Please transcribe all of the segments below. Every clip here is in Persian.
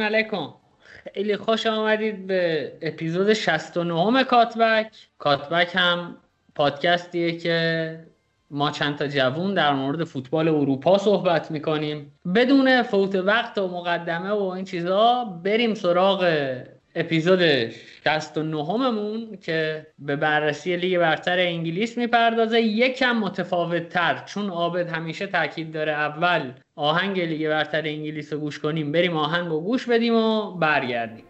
سلام علیکم. خیلی خوش آمدید به اپیزود 69 کاتبک. کاتبک هم پادکستیه که ما چند تا جوون در مورد فوتبال اروپا صحبت می‌کنیم. بدون فوت وقت و مقدمه و این چیزا بریم سراغ اپیزود 69 مون که به بررسی لیگ برتر انگلیس می‌پردازه. یکم متفاوت تر چون عابد همیشه تاکید داره اول آهنگ لیگ برتر انگلیس رو گوش کنیم. بریم آهنگ رو گوش بدیم و برگردیم.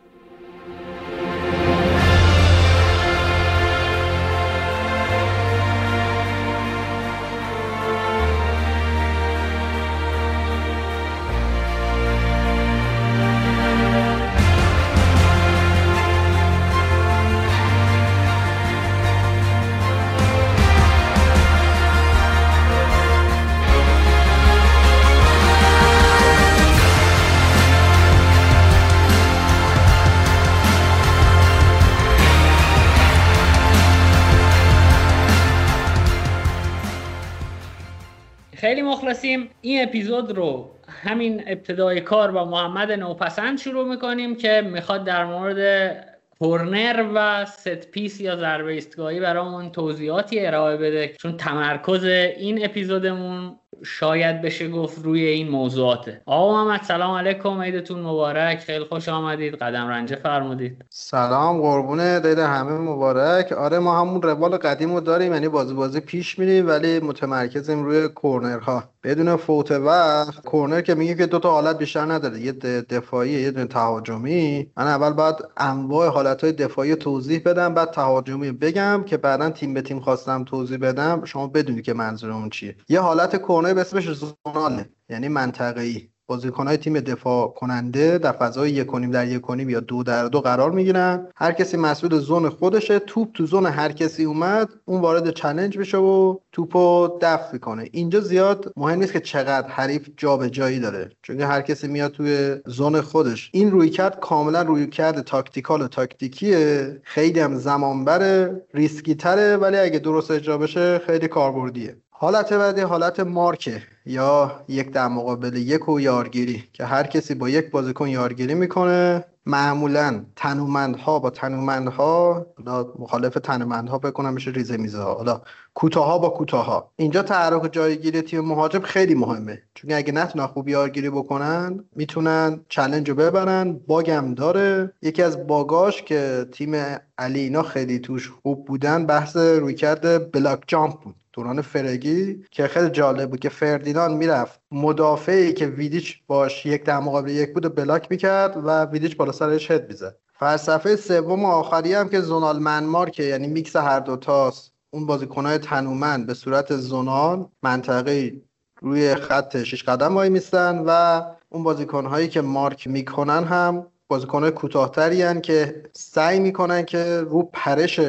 خیلی مخلصیم. این اپیزود رو همین ابتدای کار با محمد نوپسند شروع می‌کنیم که می‌خواد در مورد کورنر و set piece یا ضربه ایستگاهی برامون توضیحاتی ارائه بده. چون تمرکز این اپیزودمون شاید بشه گفت روی این موضوعاته. آقا محمد سلام علیکم. عیدتون مبارک. خیلی خوش آمدید. قدم رنجه فرمودید. سلام قربونت عید همه مبارک. آره ما همون روال قدیم رو داریم. یعنی بازی بازی پیش میریم ولی متمرکزیم روی کورنرها. بدون فوت وقت کورنر که میگه که دو تا حالت بیشتر نداره. یه دفاعی یه دونه تهاجمی. من اول باید انواع حالتهای دفاعی توضیح بدم بعد تهاجمی بگم که بعدا تیم به تیم خواستم توضیح بدم. شما بدونید که منظورمون چیه. یه حالت کورنر به اسمش zonal ه یعنی منطقه‌ای. بازیکنهای تیم دفاع کننده در فضای یک در یک یا دو در دو قرار می‌گیرن. هر کسی مسئول zone خودشه توپ تو zone هر کسی اومد اون وارد challenge بشه و توپو دفع کنه اینجا زیاد مهم نیست که چقدر حریف جابجایی داره چون هر کسی میاد توی zone خودش. این رویکرد کاملا رویکرد tactical و تاکتیکیه. خیلی هم زمان بره ریسکی تره ولی اگه درست اجرا بشه خیلی کاربردیه. حالت بعدی حالت مارکه. یا یک در مقابل یک و یارگیری که هر کسی با یک بازیکن یارگیری می‌کنه. معمولا تنومندها با تنومندها مخالف تنومندها بکنم میشه ریزه میزه ها. حالا کوتاه با کوتاه اینجا تحرک جایگیری تیم مهاجم خیلی مهمه. چون اگه نتونن خوب یارگیری بکنن می‌تونن چلنج رو ببرن. باگم داره. یکی از باگاش که تیم علی اینا خیلی توش خوب بودن بحث رویکرد بلاک جامپ بود. دوران فرگی که خیلی جالب بود که فردیناند می‌رفت. مدافعی که ویدیچ باش یک در مقابل یک بود و block می‌کرد و ویدیچ بالا سرش هد می‌زد. فلسفه سوم و آخری هم که zonal man mark ه که یعنی میکس هر دوتاست اون بازیکنهای تنومند به صورت zonal منطقه روی خط شش قدم وای میستن و اون بازیکنهایی که مارک می‌کنن هم بازیکنهای کوتاهتری که سعی می‌کنن که رو پرش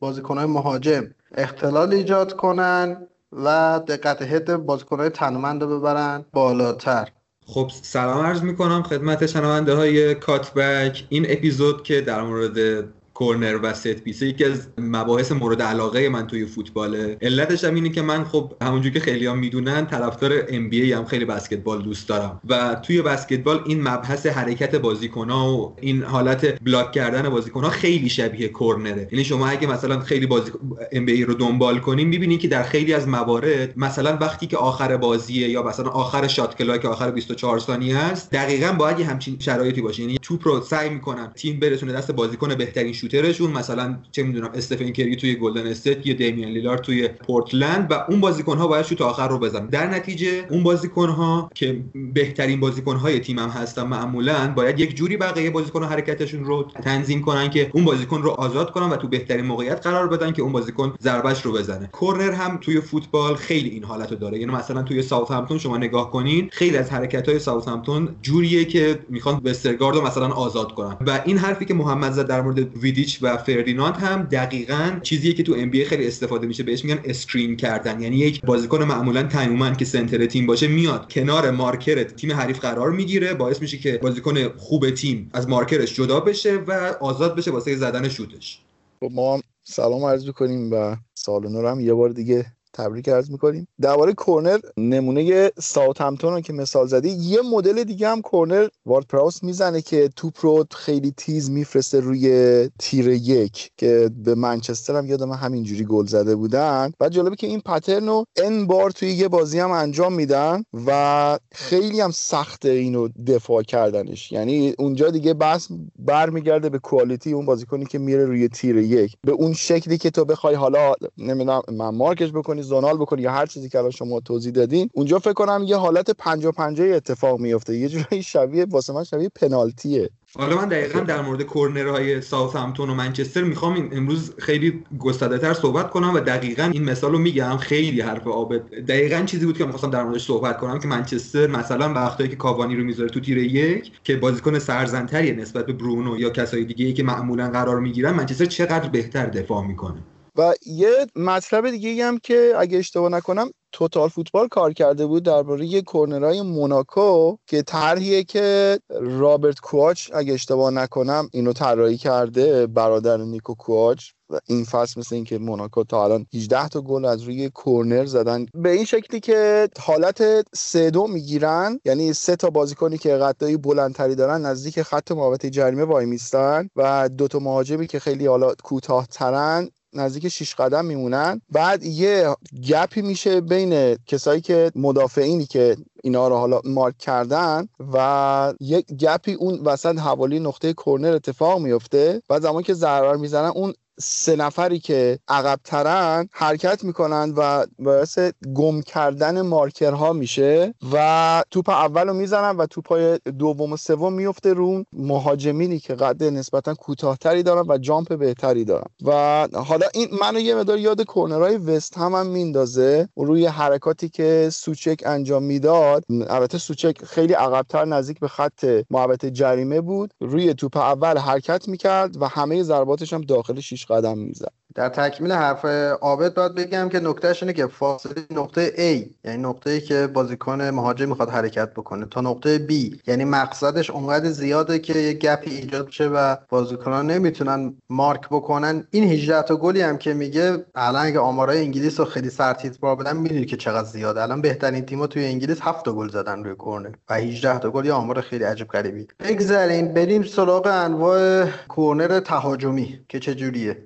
بازیکنهای مهاجم اختلال ایجاد کنن و دقت هد بازیکنهای تنومند رو ببرن بالاتر. خب سلام عرض می‌کنم خدمت شنونده های کاتبک. این اپیزود که در مورد کورنر و set piece یکی از مباحث مورد علاقه من توی فوتباله. علتش هم اینه که من خب همونجوری که خیلی می‌دونن طرفدار NBA هم خیلی بسکتبال دوست دارم. و توی بسکتبال این مبحث حرکت بازیکن‌ها و این حالت block کردن بازیکن‌ها خیلی شبیه کورنره. یعنی شما اگه مثلا خیلی بازی NBA رو دنبال کنین می‌بینید که در خیلی از موارد مثلا وقتی که آخر بازیه یا مثلا آخر shot که آخر 24 ثانیه است دقیقا باید یه همچین شرایطی باشه. یعنی توپ رو سعی می‌کنن تیم برسونه دست بازیکن بهترین shooter شون مثلا چه می‌دونم استفن کری توی گلدن استیت یا دیمین لیلار توی پورتلند و اون بازیکن ها باید شوت آخر رو بزنن. در نتیجه اون بازیکن ها که بهترین بازیکن های تیم هم هستن معمولا باید یک جوری بقیه بازیکن حرکتشون رو تنظیم کنن که اون بازیکن رو آزاد کنن و تو بهترین موقعیت قرار بدن که اون بازیکن ضربش رو بزنه. کورنر هم توی فوتبال خیلی این حالت رو داره. یعنی مثلا توی ساوثهمپتون شما نگاه کنین خیلی از حرکت های ساوثهمپتون جوریه که می‌خوان وسترگارد رو مثلا آزاد کنن. و این حرفی که محمد زد در مورد ویدیچ و فردیناند هم دقیقا چیزیه که تو NBA خیلی استفاده میشه بهش میگن screen کردن. یعنی یک بازیکن معمولا تنومند که center تیم باشه میاد کنار مارکر تیم حریف قرار می‌گیره باعث میشه که بازیکن خوب تیم از مارکرش جدا بشه و آزاد بشه واسه زدن شوتش. خب ما سلام عرض کنیم و سال نو رو هم یه بار دیگه تبریک عرض می‌کنیم. درباره کورنر نمونه ساوثهمپتون رو که مثال زدی یه مدل دیگه هم کورنر وارد پراوز می‌زنه که توپ رو خیلی تیز میفرسته روی تیر یک که به منچستر هم یادم همینجوری گل زده بودن. و جالبه که این pattern رو ان بار توی یه بازی هم انجام میدن و خیلی هم سخته اینو دفاع کردنش. یعنی اونجا دیگه بس برمیگرده به کوالیتی اون بازیکنی که میره روی تیر یک. به اون شکلی که تو بخوای حالا نمی‌دونم من مارکش بکنی زونال بکنی یا هر چیزی که الان شما توضیح دادین اونجا فکر کنم یه حالت 50 50 اتفاق میفته یه جورایی شبیه واسه من شبیه پنالتیه. حالا من دقیقا در مورد کورنرهای همتون و منچستر می‌خوام این امروز خیلی گسترده تر صحبت کنم و دقیقا این مثال رو میگم. خیلی حرف آبد دقیقا چیزی بود که می‌خواستم در موردش صحبت کنم که منچستر مثلا وقتایی که کاوانی رو می‌ذاره تو تیر یک که بازیکن سرزنتری نسبت به برونو یا کسای دیگه ای که معمولا قرار می‌گیرن منچستر چقدر بهتر دفاع می‌کنه. و یه مطلب دیگه هم که اگه اشتباه نکنم توتال فوتبال کار کرده بود درباره کورنرهای موناکو که طرحیه که رابرت کواچ اگه اشتباه نکنم اینو طراحی کرده برادر نیکو کواچ و این فصل مثل اینکه موناکو تا الان 18 تا گل از روی کورنر زدن. به این شکلی که حالت سه دو می‌گیرن یعنی سه تا بازیکنی که قدای بلندتری دارن نزدیک خط محوطه جریمه وای میستن و دو تا مهاجمی که خیلی حالا کوتاهترن نزدیک 6 قدم میمونن. بعد یه گپی میشه بین کسایی که مدافعینی که اینا رو حالا مارک کردن و یک گپی اون وسط حوالی نقطه کرنر اتفاق میفته. بعد زمان که ضرر می‌زنن اون سه نفری که عقب ترن حرکت می‌کنن و باعث گم کردن مارکرها میشه و توپ اول رو می‌زنن و توپ دوم و سوم میفته رو مهاجمینی که قد نسبتا کوتاهتری دارن و جامپ بهتری دارن. و حالا این منو یه مدار یاد کورنرهای وست هم, هم میندازه. روی حرکاتی که سوچک انجام می‌داد البته سوچک خیلی عقبتر نزدیک به خط محوطه جریمه بود. روی توپ اول حرکت می‌کرد و همه ضرباتش هم داخل قدم می‌زد. در تکمیل حرف عابد باید بگم که نکتهش اینه که فاصله نقطه A یعنی نقطه ای که بازیکن مهاجم می‌خواد حرکت بکنه تا نقطه B. یعنی مقصدش اونقدر زیاده که یه گپی ایجاد شه و بازیکنان نمی‌تونن مارک بکنن. این 18 تا گلی هم که میگه الان اگه آمارای انگلیس رو خیلی سرتیتر بدن می‌دونی که چقدر زیاده. الان بهترین تیم‌ها توی انگلیس 7 گل زدن روی کرنر و 18 تا گل یه آمار خیلی عجیب غریبی. بگذریم بریم سراغ انواع کرنر تهاجمی که چه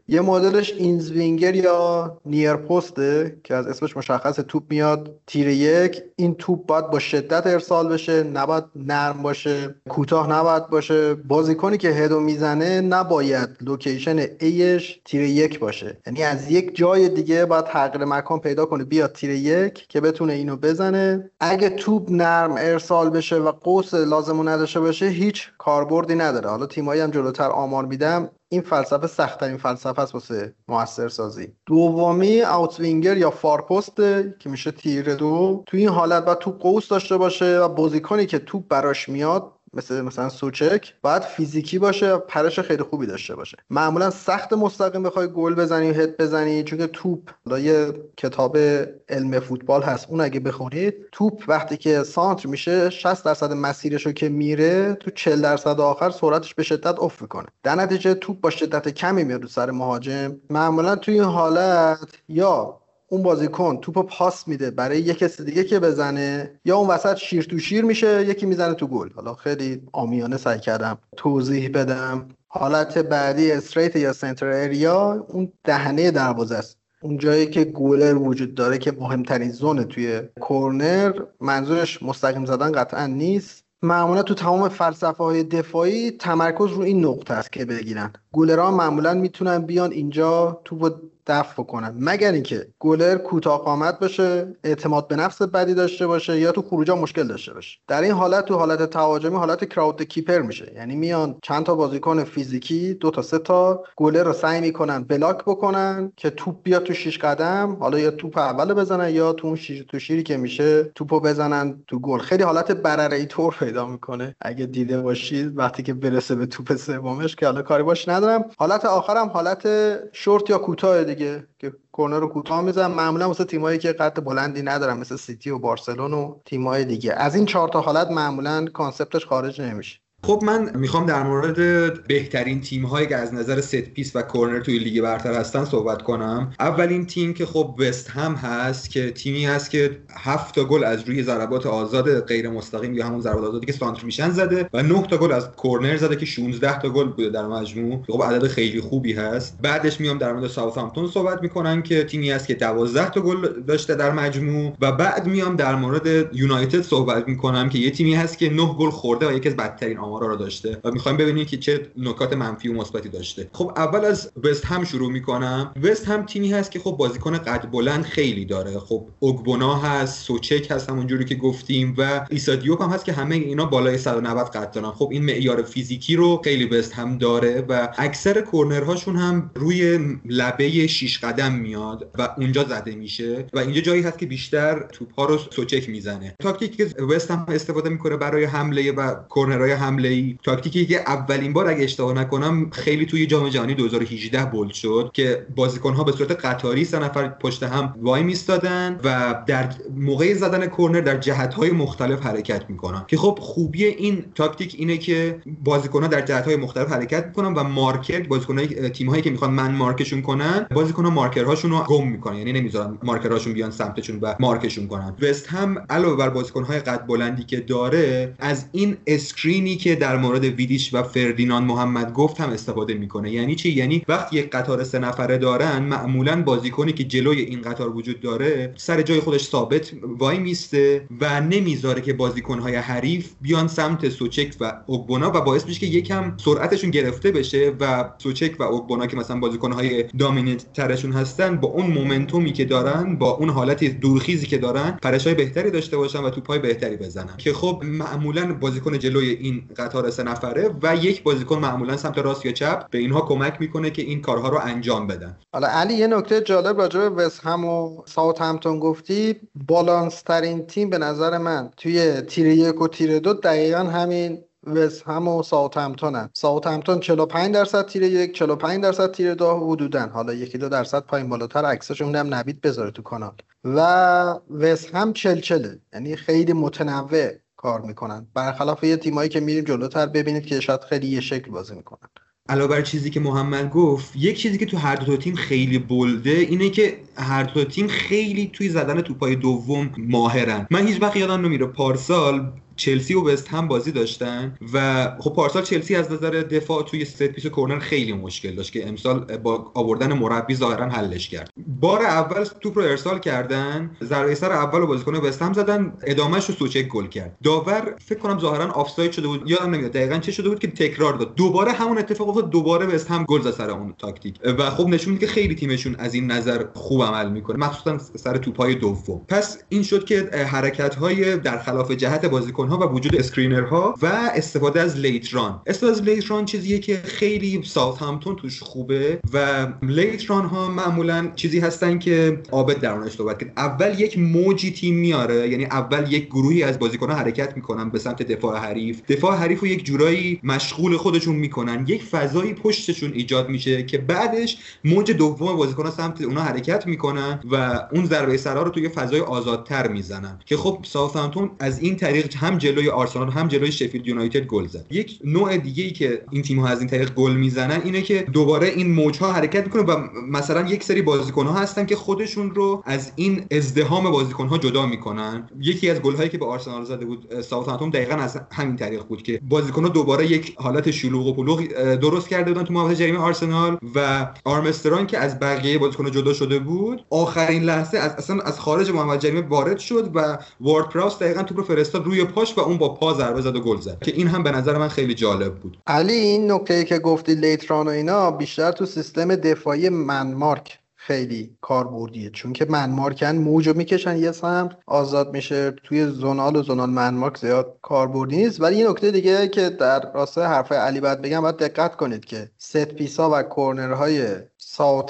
یه مدلش inswinger یا near post ه که از اسمش مشخص توپ میاد تیر یک. این توپ باید با شدت ارسال بشه نباید نرم باشه کوتاه نباید باشه. بازیکنی که هدو می‌زنه نباید location اش تیر یک باشه. یعنی از یک جای دیگه باید تغییر مکان پیدا کنه بیاد تیر یک که بتونه اینو بزنه. اگه توپ نرم ارسال بشه و قوس لازمو نداشته باشه هیچ کاربردی نداره. حالا تیمایی هم جلوتر آمار میدم. این فلسفه سختترین فلسفه است واسه موثر سازی. دومی outswinger یا far post که میشه تیر دو. تو این حالت باید توپ قوس داشته باشه و بازیکنی که توپ براش میاد مثل مثلا سوچک باید فیزیکی باشه پرش خیلی خوبی داشته باشه. معمولا سخت مستقیم بخوای گل بزنی و هد بزنی چون که توپ یه کتاب علم فوتبال هست اون اگه بخونید توپ وقتی که سانتر میشه 60 درصد مسیرش رو که میره تو 40 درصد آخر سرعتش به شدت افت می‌کنه. در نتیجه توپ با شدت کمی میاد سر مهاجم. معمولا توی این حالت یا اون بازیکن توپو پاس میده برای یک کسی دیگه که بزنه یا اون وسط شیر تو شیر میشه یکی می‌زنه تو گل. حالا خیلی آمیانه سعی کردم توضیح بدم. حالت بعدی استریت یا سنتر اریا اون دهنه دروازه است. اون جایی که گولر وجود داره که مهمترین زونه توی کورنر منظورش مستقیم زدن قطعا نیست. معمولا تو تمام فلسفه های دفاعی تمرکز رو این نقطه است که بگیرن. گولرها معمولا می‌تونن بیان اینجا تو دفع کنن مگر اینکه گلر کوتاه قامت باشه اعتماد به نفس بدی داشته باشه یا تو خروجا مشکل داشته باشه. در این حالت تو حالت تهاجمی حالت کراود کیپر میشه. یعنی میان چند تا بازیکن فیزیکی دو تا سه تا گلر رو سعی می‌کنن بلاک بکنن که توپ بیاد تو شیش قدم حالا یا توپ اول بزنن یا تو اون شیش تو شیری که میشه توپو بزنن تو گل. خیلی حالت برره تور پیدا می‌کنه. اگه دیده باشید وقتی که برسه به توپ سومش که حالا کاری باش ندارم. حالت آخرم حالت شورت یا کوتاه دیگه که کرنر رو کوتاه میزن معمولا واسه تیمایی که قد بلندی ندارن مثل سیتی و بارسلون و تیمای دیگه. از این چهار تا حالت معمولا concept ش خارج نمیشه. خب من می‌خوام در مورد بهترین تیم هایی که از نظر set piece و کورنر توی لیگ برتر هستن صحبت کنم. اولین تیم که خب وست هم هست که تیمی هست که هفت تا گل از روی ضربات آزاد غیر مستقیم یا همون ضربات آزادی که سانتر میشن زده و 9 تا گل از کورنر زده که 16 تا گل بوده در مجموع. خب عدد خیلی خوبی هست. بعدش میام در مورد ساوثهامپتون صحبت می‌کنم که تیمی هست که 12 تا گل داشته در مجموع و بعد میام در مورد یونایتد صحبت می‌کنم که یه تیمی هست که 9 گل خورده و یکی از بدترین آمارا رو داشته و می‌خوایم ببینیم که چه نکات منفی و مثبتی داشته. خب اول از وست هم شروع می‌کنم. وست هم تیمی هست که خب بازیکن قد بلند خیلی داره. خب اوگبونا هست سوچک هست همونجوری که گفتیم و ایسادیوپ هم هست که همه اینا بالای 190 قد دارن. خب این معیار فیزیکی رو خیلی وست هم داره و اکثر کورنرهاشون هم روی لبه 6 قدم میاد و اونجا زده میشه و اینجا جایی هست که بیشتر توپ ها رو سوچک می‌زنه. تاکتیکی که وست هم استفاده می‌کنه برای حمله و کورنرهای حمله ای تاکتیکی که اولین بار اگه اشتباه نکنم خیلی توی جام جهانی 2018 bold شد که بازیکن ها به صورت قطاری سه نفر پشت هم وای میستادن و در موقع زدن کورنر در جهت های مختلف حرکت می‌کنن. که خب خوبی این تاکتیک اینه که بازیکن ها در جهت های مختلف حرکت می‌کنن و مارکر بازیکن های تیم هایی که می‌خوان man mark شون کنن بازیکن ها مارکرهاشون رو گم می‌کنن. یعنی نمی‌ذارن مارکرهاشون بیان سمتشون و مارکشون کنن. وست هم علاوه بر بازیکن های قد بلندی که داره از این screen ی که در مورد ویدیش و فردیناند محمد گفت هم استفاده می‌کنه. یعنی چی؟ یعنی وقتی یک قطار سه نفره دارن معمولا بازیکنی که جلوی این قطار وجود داره سر جای خودش ثابت وای میسته و نمی‌ذاره که بازیکنهای حریف بیان سمت سوچک و اوگبونا و باعث میشه که یکم سرعتشون گرفته بشه و سوچک و اوگبونا که مثلا بازیکنهای دامیننت ترشون هستن با اون مومنتومی که دارن با اون حالت دورخیزی که دارن پرشای بهتری داشته باشن و توپای بهتری بزنن. که خب معمولا بازیکن جلوی این قطار سه نفره و یک بازیکن معمولا سمت راست یا چپ به اینها کمک می‌کنه که این کارها رو انجام بدن. حالا علی یه نکته جالب راجع به وست هم و ساوت همتون گفتی بالانس ترین تیم به نظر من توی تیر یک و تیر دو دقیقا همین وست هم و ساوت همتون ساوت همتون 45 درصد تیر یک 45 درصد تیر دو حدودن حالا یکی دو درصد پایین بالاتر عکسش هم نوید بذاره تو کانال. و وست هم چلچله. یعنی خیلی متنوع. کار می‌کنن. برخلاف یه تیمایی که میریم جلوتر ببینید که شاید خیلی یه شکل بازی می‌کنن. علاوه بر چیزی که محمد گفت یک چیزی که تو هر دو تیم خیلی بلده اینه که هر دو تیم خیلی توی زدن توپای دوم ماهرن. من هیچ وقت یادم نمیره پارسال چلسی و وست هم بازی داشتن و خب پارسال چلسی از نظر دفاع توی set piece corner خیلی مشکل داشت که امسال با آوردن مربی ظاهرا حلش کرد. بار اول توپ رو ارسال کردن ضربه سر اول و بازیکن وست هم زدن ادامهش رو سوچک گل کرد. داور فکر کنم ظاهرا آفساید شده بود یادم نمیاد دقیقا چه شده بود که تکرار داد. دوباره همون اتفاق افتاد دوباره وست هم گل زد سر اون تاکتیک. و خب نشون میده که خیلی تیمشون از این نظر خوب عمل می‌کنه مخصوصا سر توپای دوم. پس این شد که حرکت های در خلاف جهت بازیکن ها و وجود screener ها و استفاده از late run استفاده از late run چیزیه که خیلی ساوثهمپتون توش خوبه و late run ها معمولا چیزی هستن که عابد درموردش صحبت کرد اول یک موجی تیم میاره یعنی اول یک گروهی از بازیکن‌ها حرکت می‌کنن به سمت دفاع حریف. دفاع حریف رو یک جورایی مشغول خودشون می‌کنن. یک فضایی پشتشون ایجاد میشه که بعدش موج دوم بازیکن‌ها سمت اونا حرکت می‌کنن و اون ضربه سرا رو توی فضای آزادتر می‌زنن. که خب ساوثهامپتون از این طریق هم جلوی آرسنال هم جلوی شفیلد یونایتد گل زد. یک نوع دیگه ای که این تیم ها از این طریق گل می‌زنن اینه که دوباره این موج ها حرکت می‌کنه و مثلا یک سری بازیکن ها هستن که خودشون رو از این ازدهام بازیکن ها جدا می‌کنن. یکی از گل هایی که به آرسنال زده بود ساوثهامپتون دقیقا از همین طریق بود که بازیکن ها دوباره یک حالت شلوغ و پلوغ درست کرده بودن تو محوطه جریمه آرسنال و آرمستران که از بقیه بازیکن جدا شده بود آخرین لحظه از اصلا از خارج محوطه جریمه وارد شد و وارد پراوس دقیقا توپ رو فرستاد روی پاش و اون با پا ضربه زد و گل زد. که این هم به نظر من خیلی جالب بود. علی این نکته که گفتی لیتران و اینا بیشتر تو سیستم دفاعی منمارک. خیلی کاربردیه. چون که منمارکن موجو می‌کشن یه سمت آزاد میشه. توی زونال و زونال منمارک زیاد کاربردی نیست. ولی یه نکته دیگه که در راستای حرف علی باید بگم باید دقت کنید که ست پیسا و کورنرهای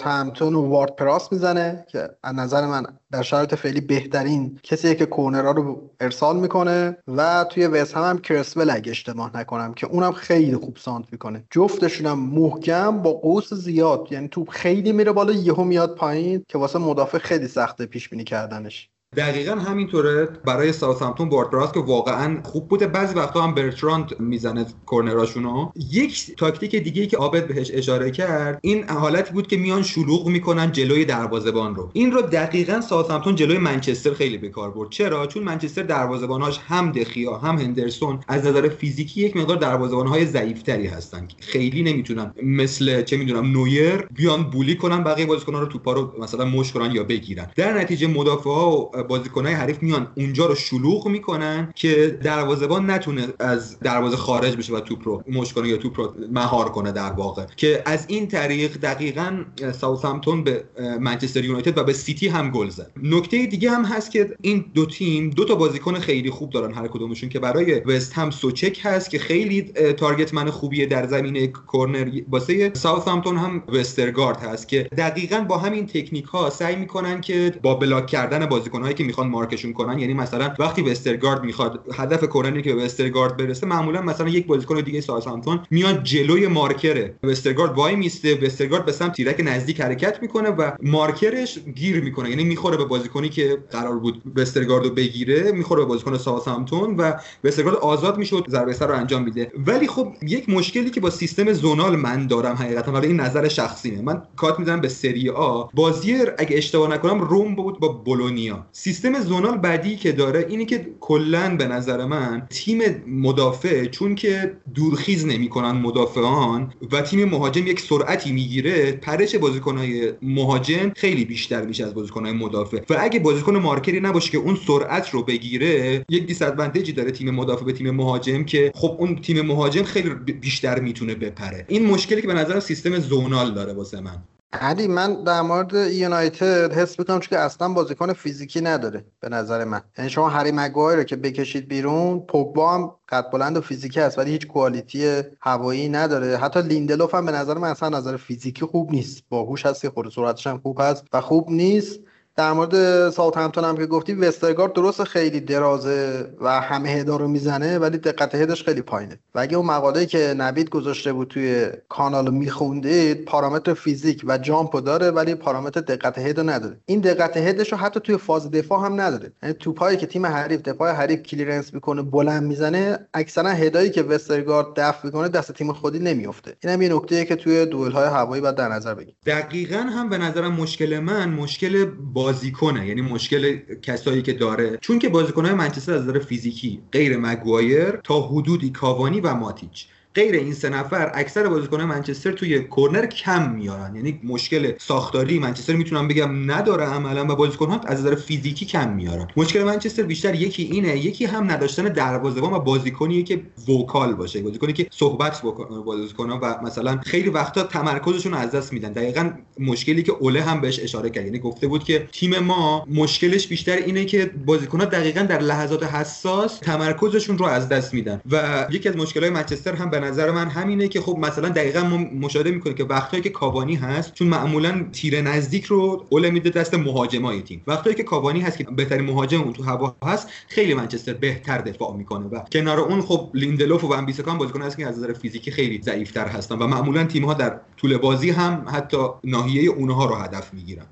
همتون و وارد پراس می‌زنه که از نظر من در شرایط فعلی بهترین کسیه که کورنرها رو ارسال می‌کنه. و توی وست هم, هم کرسول اگه اشتباه نکنم که اونم خیلی خوب سانت می‌کنه. جفتشون هم محکم با قوس زیاد. یعنی توپ خیلی میره بالا یهو میاد پایین که واسه مدافع خیلی سخته پیش بینی کردنش. دقیقا همینطوره برای ساوثهامپتون وارد-پراوز که واقعا خوب بوده. بعضی وقتا هم برتراند می‌زنه کورنراشونو. یک تاکتیک دیگه که عابد بهش اشاره کرد این حالتی بود که میان شلوغ می‌کنن جلوی دروازه‌بان رو. این رو دقیقا ساوثهامپتون جلوی منچستر خیلی به کار برد. چرا؟ چون منچستر دروازه‌باناش هم دخئا هم هندرسون از نظر فیزیکی یک مقدار دروازه‌بان‌های ضعیف‌تری هستن. خیلی نمی‌تونن مثل چه می‌دونم نویر بیان bully کنن بقیه بازیکن‌ها رو توپا رو مثلا مشت کنن یا بگیرن. در نتیجه مدافع‌ها و بازیکن‌های حریف میان اونجا رو شلوغ می‌کنن که دروازه‌بان نتونه از دروازه خارج بشه و توپ رو مشت کنه یا توپ رو مهار کنه در واقع. که از این طریق دقیقا ساوثهامپتون به منچستر یونایتد و به سیتی هم گل زد. نکته دیگه هم هست که این دو تیم دو تا بازیکن خیلی خوب دارن هر کدومشون که برای وست هم سوچک هست که خیلی target man خوبیه در زمینه کورنر. واسه ساوثهامپتون هم وسترگارد هست که دقیقا با همین تکنیک ها سعی می‌کنن که با block کردن بازیکنهایی که می‌خوان مارکشون کنن یعنی مثلا وقتی وسترگارد می‌خواد هدف کورنری که به وسترگارد برسه معمولا مثلا یک بازیکن دیگه ساوثهامپتون میاد جلوی مارکر وسترگارد وای میسته وسترگارد به سمت تیرک نزدیک حرکت می‌کنه و مارکرش گیر می‌کنه. یعنی می‌خوره به بازیکنی که قرار بود وسترگارد رو بگیره می‌خوره به بازیکن ساوثهامپتون و وسترگارد آزاد میشه و ضربه سر رو انجام میده. ولی خب یک مشکلی که با سیستم زونال من دارم حقیقتا حالا این نظر شخصیمه من کات می‌زنم به سری آ. بازی اگه اشتباه نکنم روم بود با بولونیا. سیستم زونال بعدی که داره اینه که کلا به نظر من تیم مدافع چون که دورخیز نمی‌کنن مدافعان و تیم مهاجم یک سرعتی می‌گیره پرش بازیکنهای مهاجم خیلی بیشتر میشه از بازیکنهای مدافع. و اگه بازیکن مارکری نباشه که اون سرعت رو بگیره یک دیس داره تیم مدافع به تیم مهاجم که خب اون تیم مهاجم خیلی بیشتر می‌تونه بپره. این مشکلی که به نظرم سیستم zonal داره واسه من. علی من در مورد یونایتد حس می‌کنم چون که اصلا بازیکن فیزیکی نداره به نظر من. یعنی شما هری مگوایر رو که بکشید بیرون پوگبا هم قد بلند و فیزیکی هست ولی هیچ quality هوایی نداره. حتی لیندلوف هم به نظر من اصلا نظر فیزیکی خوب نیست. باهوش هستی خود سرعتش هم خوب هست و خوب نیست. در مورد ساوثهمپتون هم که گفتی وسترگارد درست خیلی درازه و همه head ا رو می‌زنه ولی دقت head ش خیلی پایینه. و اگه اون مقاله که نوید گذاشته بود توی کانال میخوندید پارامتر فیزیک و jump داره ولی پارامتر دقت head نداره. این دقت head ش رو حتی توی فاز دفاع هم نداره. یعنی توپایی که تیم حریف دفاع حریف کلیرنس می‌کنه بلند می‌زنه اکثرا هدایی که وسترگارد دفع می‌کنه دست تیم خودی نمیفته این هم یه نکته که توی دوئل های هوایی باید در نظر بگیرید دقیقا هم به نظرم مشکل من مشکل بازیکنه. یعنی مشکل کسایی که داره. چون که بازیکنهای منچستر از نظر فیزیکی غیر مگوایر تا حدودی کاوانی و ماتیچ. غیر این سه نفر اکثر بازیکن منچستر توی کرنر کم میارن. یعنی مشکل ساختاری منچستر می‌تونم بگم نداره عملا و بازیکن ها از نظر فیزیکی کم میارن. مشکل منچستر بیشتر یکی اینه یکی هم نداشتن دروازه‌بان و بازیکنی که وکال باشه بازیکنی که صحبت بکنه بازیکن و مثلا خیلی وقتا تمرکزشون از دست میدن. دقیقا مشکلی که اوله هم بهش اشاره کرد. یعنی گفته بود که تیم ما مشکلش بیشتر اینه که بازیکن‌ها دقیقا در لحظات حساس تمرکزشون رو از دست میدن. و یکی از مشکلات منچستر هم به نظر من همینه که خب مثلا دقیقا ما مشاهده می‌کنیم که وقتایی که کاوانی هست چون معمولا تیر نزدیک رو اول میده دست مهاجمای تیم. وقتایی که کاوانی هست که بهترین مهاجم اون تو هوا هست خیلی منچستر بهتر دفاع می‌کنه و کنار اون خب لیندلوف و ون بیسکان بازیکن هست که از نظر فیزیکی خیلی ضعیفتر هستن و معمولا تیم ها در طول بازی هم حتی ناحیه اونها رو هدف می‌گیرن.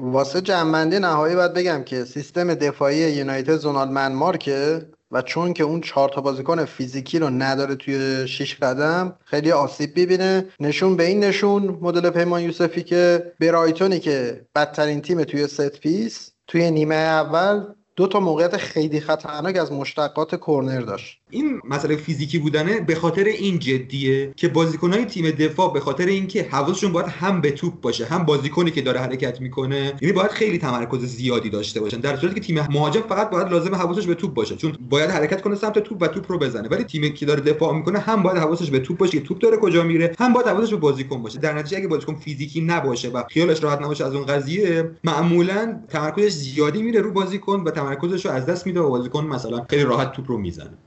واسه جمع‌بندی نهایی باید بگم که سیستم دفاعی یونایتد zonal man mark ه و چون که اون چهار تا بازیکن فیزیکی رو نداره توی شش قدم خیلی آسیب ببینه نشون به این نشون مدل پیمان یوسفی که برایتونی که بدترین تیم توی set piece توی نیمه اول دو تا موقعیت خیلی خطرناک از مشتقات کرنر داشت. این مسئله فیزیکی بودنه به خاطر این جدیه که بازیکنهای تیم دفاع به خاطر اینکه حواسشون باید هم به توپ باشه هم بازیکنی که داره حرکت می‌کنه یعنی باید خیلی تمرکز زیادی داشته باشن در صورتی که تیم مهاجم فقط باید لازم حواسش به توپ باشه چون باید حرکت کنه سمت توپ و توپ رو بزنه. ولی تیمی که داره دفاع می‌کنه هم باید حواسش به توپ باشه که توپ داره کجا میره هم باید حواسش به بازیکن باشه. در نتیجه اگه بازیکن فیزیکی نباشه و خیالش راحت نباشه از اون قضیه معمولا تمرکزش زیادی میره رو بازیکن و تمرکزش رو از دست میده و بازیکن مثلا خیلی راحت توپ رو می‌زنه.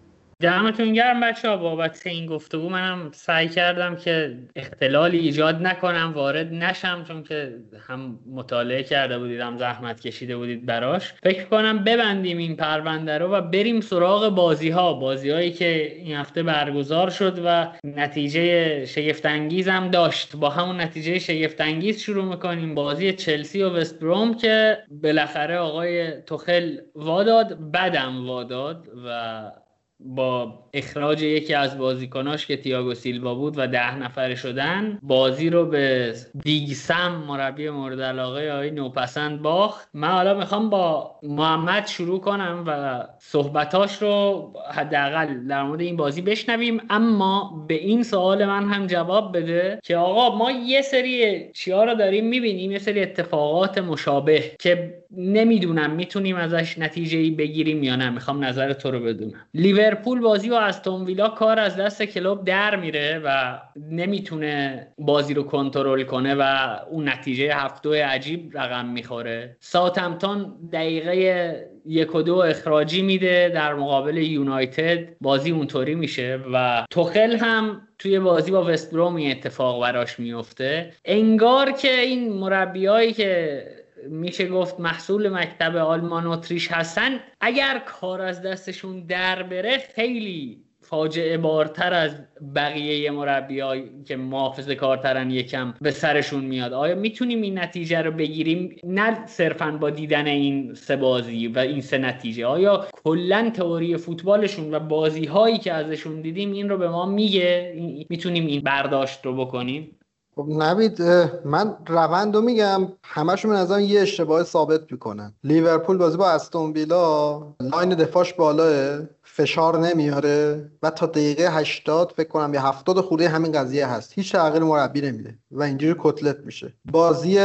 دمتون گرم بچه ها بابت این گفتگو منم سعی کردم که اختلالی ایجاد نکنم وارد نشم چون که هم مطالعه کرده بودید هم زحمت کشیده بودید براش. فکر کنم ببندیم این پرونده رو و بریم سراغ بازی ها بازی هایی که این هفته برگزار شد و نتیجه شگفتانگیز هم داشت. با همون نتیجه شگفتانگیز شروع می‌کنیم. بازی چلسی و وستبروم که بالاخره آقای توخل واداد بدم واداد و با اخراج یکی از بازیکناش که تیاگو سیلوا بود و ده نفره شدن بازی رو به دیگسم مربی مورد علاقه آقای نوپسند باخت. من حالا می‌خوام با محمد شروع کنم و صحبتاش رو حداقل در مورد این بازی بشنویم. اما به این سوال من هم جواب بده که آقا ما یه سری چیا رو داریم می‌بینیم یه سری اتفاقات مشابه که نمی‌دونم می‌تونیم ازش نتیجه ای بگیریم یا نه. می‌خوام نظر تو رو بدونم. لیورپول بازی و استون ویلا کار از دست کلوب در میره و نمی‌تونه بازی رو کنترل کنه و اون نتیجه هفته عجیب رقم می‌خوره. ساتمتون دقیقه یک و دو اخراجی میده. در مقابل یونایتد بازی اونطوری میشه و توخل هم توی بازی با وستبروم اتفاق براش میفته انگار که این مربیایی که میشه گفت محصول مکتب آلمان اتریش هستن. اگر کار از دستشون در بره خیلی فاجعه بارتر از بقیه مربی که محافظ کارترن یکم به سرشون میاد. آیا می‌تونیم این نتیجه رو بگیریم؟ نه صرفا با دیدن این سه بازی و این سه نتیجه. آیا کلا تئوری فوتبالشون و بازی هایی که ازشون دیدیم این رو به ما میگه؟ می‌تونیم این برداشت رو بکنیم؟ خب نوید من روند رو میگم همشون از یه اشتباه ثابت می‌کنن. لیورپول بازی با استون ویلا line دفاعش بالاه. فشار نمیاره و تا دقیقه 80 فکر کنم یا 70 خوره همین قضیه هست. هیچ تغییر مربی نمیده و اینجوری کتلت میشه. بازی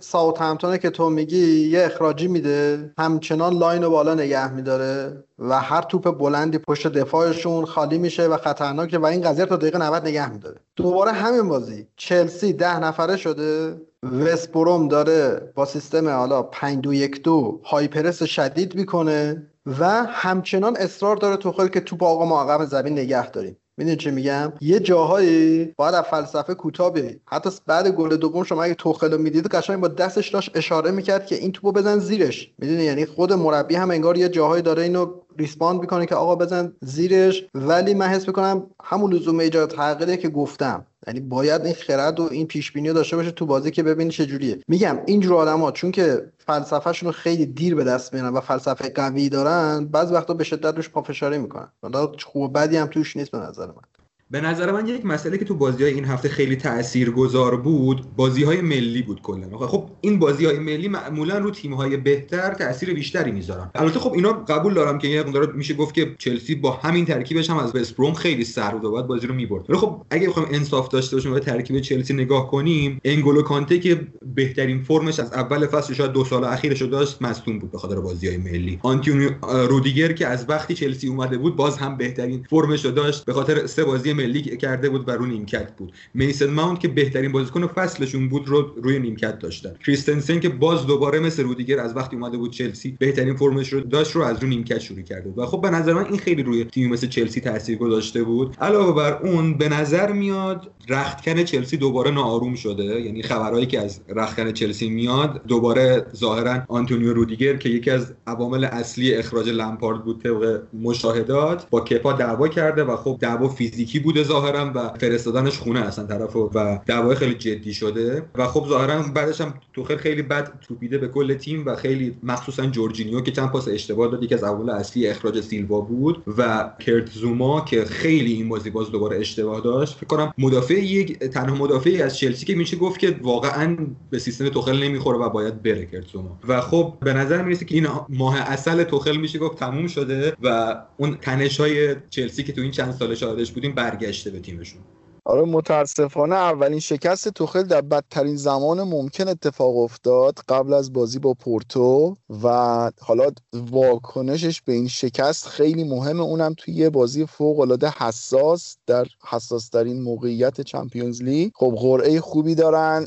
ساوت همتونه که تو میگی یه اخراجی میده همچنان لاین رو بالا نگه میداره و هر توپ بلندی پشت دفاعشون خالی میشه و خطرناکه و این قضیه تا دقیقه 90 نگه میداره. دوباره همین بازی. چلسی ده نفره شده. وستبروم داره با سیستم حالا 5 2 1 2 های پرس شدید می‌کنه. و همچنان اصرار داره توخل که توپ آقا ما عقب زمین نگه داریم. می‌دونی چی میگم؟ یه جاهایی باید از فلسفه کوتاه حتی بعد گل دوم شما اگه توخل رو می‌دید قشنگ با دستش داشت اشاره می‌کرد که این توپو بزن زیرش. می‌دونی؟ یعنی خود مربی هم انگار یه جاهایی داره اینو ریسپاند می‌کنه که آقا بزن زیرش. ولی من حس می‌کنم همون لزوم ایجاد تغییری که گفتم. یعنی باید این خرد و این پیش بینی داشته باشه تو بازی که ببینی چه جوریه. میگم اینجور آدما چون که فلسفهشون رو خیلی دیر به دست میارن و فلسفه قوی دارن بعض وقتا به شدت روش پافشاری می‌کنن. حالا خوب بدی هم توش نیست به نظر من. به نظر من یک مسئله که تو بازی های این هفته خیلی تاثیرگذار بود بازی های ملی بود کلا. خب این بازی های ملی معمولا رو تیم های بهتر تاثیر بیشتری می‌ذارن. البته خب اینا قبول دارم که یه میشه گفت که چلسی با همین ترکیبش هم از وست بروم خیلی سر بود و بعد بازی رو می‌برد. ولی خب اگه بخوایم انصاف داشته باشیم به ترکیب چلسی نگاه کنیم انگولو کانته که بهترین فرمش از اول فصل شاید دو سال اخیرش داشت مصدوم بود به خاطر بازی های ملی. آنتونیو رودیگر که از وقتی چلسی اومده بود باز هم بهترین فرمش رو داشت به خاطر سه بازی ملی کرده بود و رو نیمکت بود. میسن ماونت که بهترین بازیکن فصلشون بود رو روی نیمکت داشتن. کریستنسن که باز دوباره مثل رودیگر از وقتی اومده بود چلسی بهترین فرمش رو داشت رو از رو نیمکت شروع کرده و خب به نظر من این خیلی روی تیم مثل چلسی تاثیر گذاشته بود. علاوه بر اون به نظر میاد رختکن چلسی دوباره ناآروم شده. یعنی خبرهایی که از رختکن چلسی میاد دوباره ظاهرا آنتونیو رودیگر که یکی از عوامل اصلی اخراج لمپارد بود طبق مشاهدات با کپا دعوا کرده و خب دعوا فیزیکی بوده ظاهرا و فرستادنش خونه اصلا طرفو و دعوای خیلی جدی شده. و خب ظاهرا بعدش هم توخل خیلی بد توپیده به کل تیم و خیلی مخصوصا جورجینیو که چند پاس اشتباه داد. یکی از عوامل اصلی اخراج سیلوا بود و کرت زوما که خیلی این بازی باز دوباره اشتباه داشت. فکر کنم مدافع یک تنها مدافعی از چلسی که میشه گفت که واقعا به سیستم توخل نمی‌خوره و باید بره کرت زوما. و خب به نظر می‌رسه که این ماه اصل توخل میشه گفت تموم شده و اون تنش های چلسی که تو این چند سال شاهدش بودیم برگشته به تیمشون. آره متاسفانه اولین شکست توخل در بدترین زمان ممکن اتفاق افتاد قبل از بازی با پورتو و حالا واکنشش به این شکست خیلی مهمه. اونم توی یه بازی فوق العاده حساس در حساس ترین موقعیت چمپیونز لیگ. خب قرعه خوبی دارن.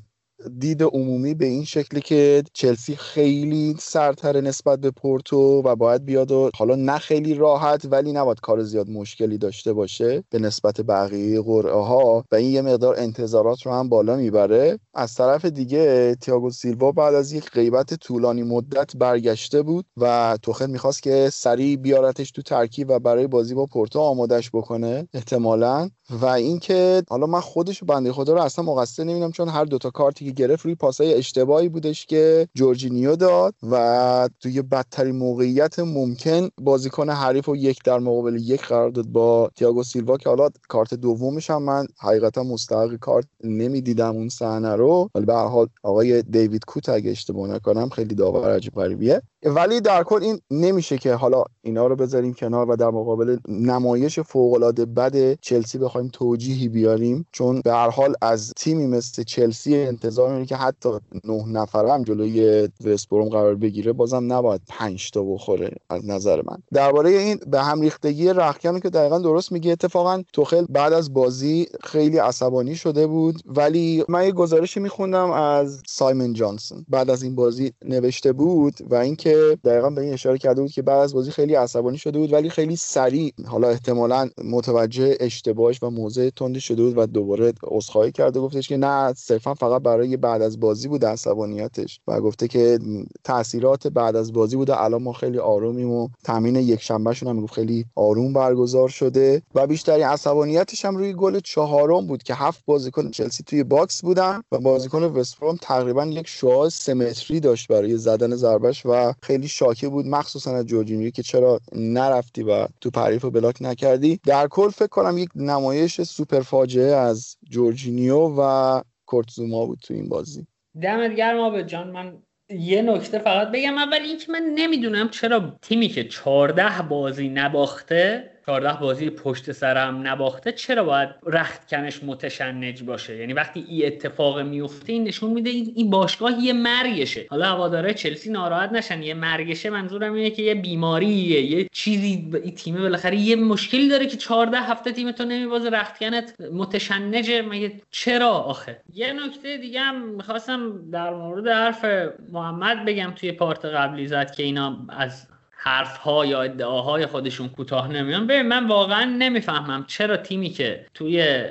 دید عمومی به این شکلی که چلسی خیلی سرتر نسبت به پورتو و باید بیاد و حالا نه خیلی راحت ولی نباید کار زیاد مشکلی داشته باشه به نسبت بقیه قرعه ها و این یه مقدار انتظارات رو هم بالا می‌بره. از طرف دیگه تیاگو سیلوا بعد از یک غیبت طولانی مدت برگشته بود و توخل می‌خواست که سریع بیارتش تو ترکیب و برای بازی با پورتو آمادش بکنه احتمالا. و اینکه حالا من خودش بنده خدا رو اصلا مقصر نمی‌دونم چون هر دوتا کارتی که گرفت روی پاسای اشتباهی بودش که جورجینیو داد و توی بدترین موقعیت ممکن بازیکن حریف و یک در مقابل یک قرار داد با تییاگو سیلوا که حالا کارت دومش هم من حقیقتا مستحق کارت نمی‌دیدم اون صحنه رو. ولی به هر حال آقای دیوید کوت اگه اشتباه نکنم خیلی داور عجیب غریبیه. ولی در کل این نمیشه که حالا اینا رو بذاریم کنار و در مقابل نمایش فوق العاده بد چلسی بخوایم توجیهی بیاریم. چون به هر حال از تیمی مثل چلسی انتظار میره که حتی نه نفر هم جلوی وستبروم قرار بگیره بازم نباید پنج تا بخوره از نظر من. درباره این به هم ریختگی رخکن که دقیقا درست میگه اتفاقا توخل بعد از بازی خیلی عصبانی شده بود. ولی من یه گزارشی میخوندم از سایمن جانسون. بعد از این بازی نوشته بود و اینکه که دقیقا به این اشاره کرده بود که بعد از بازی خیلی عصبانی شده بود ولی خیلی سریع حالا احتمالا متوجه اشتباهش و موضع تندی شده بود و دوباره عذرخواهی کرده گفتش که نه صرفا فقط برای بعد از بازی بود عصبانیتش و گفته که تاثیرات بعد از بازی بوده الان ما خیلی آرومیم و تمرین یک شنبه‌شون هم گفت خیلی آروم برگزار شده و بیشترین عصبانیتش هم روی گل چهارم بود که هفت بازیکن چلسی توی box بودن و بازیکن وستبروم تقریبا یک شعاع سمتری داشت برای زدن ضربش و خیلی شاکی بود مخصوصا از جورجینیو که چرا نرفتی و توپ رو block نکردی. در کل فکر کنم یک نمایش سوپر فاجعه از جورجینیو و کورت زوما بود تو این بازی. دمت گرم آبه جان. من یه نکته فقط بگم. اول اینکه من نمی‌دونم چرا تیمی که 14 بازی نباخته 14 بازی پشت سرم نباخته چرا باید رخت کنش متشنج باشه؟ یعنی وقتی این اتفاق میفته این نشون میده این باشگاه یه مرگشه. حالا هواداره چلسی ناراحت نشن یه مرگشه منظورم اینه که یه بیماریه یه چیزی این تیم بالاخره یه مشکلی داره که 14 هفته تیم تو نمیبازه رخت کنت متشنجه. مگه چرا آخه؟ یه نکته دیگه هم می‌خواستم در مورد حرف محمد بگم توی پارت قبلی زد که اینا از حرف ها یا ادعاهای خودشون کوتاه نمیان. ببین من واقعا نمی‌فهمم چرا تیمی که توی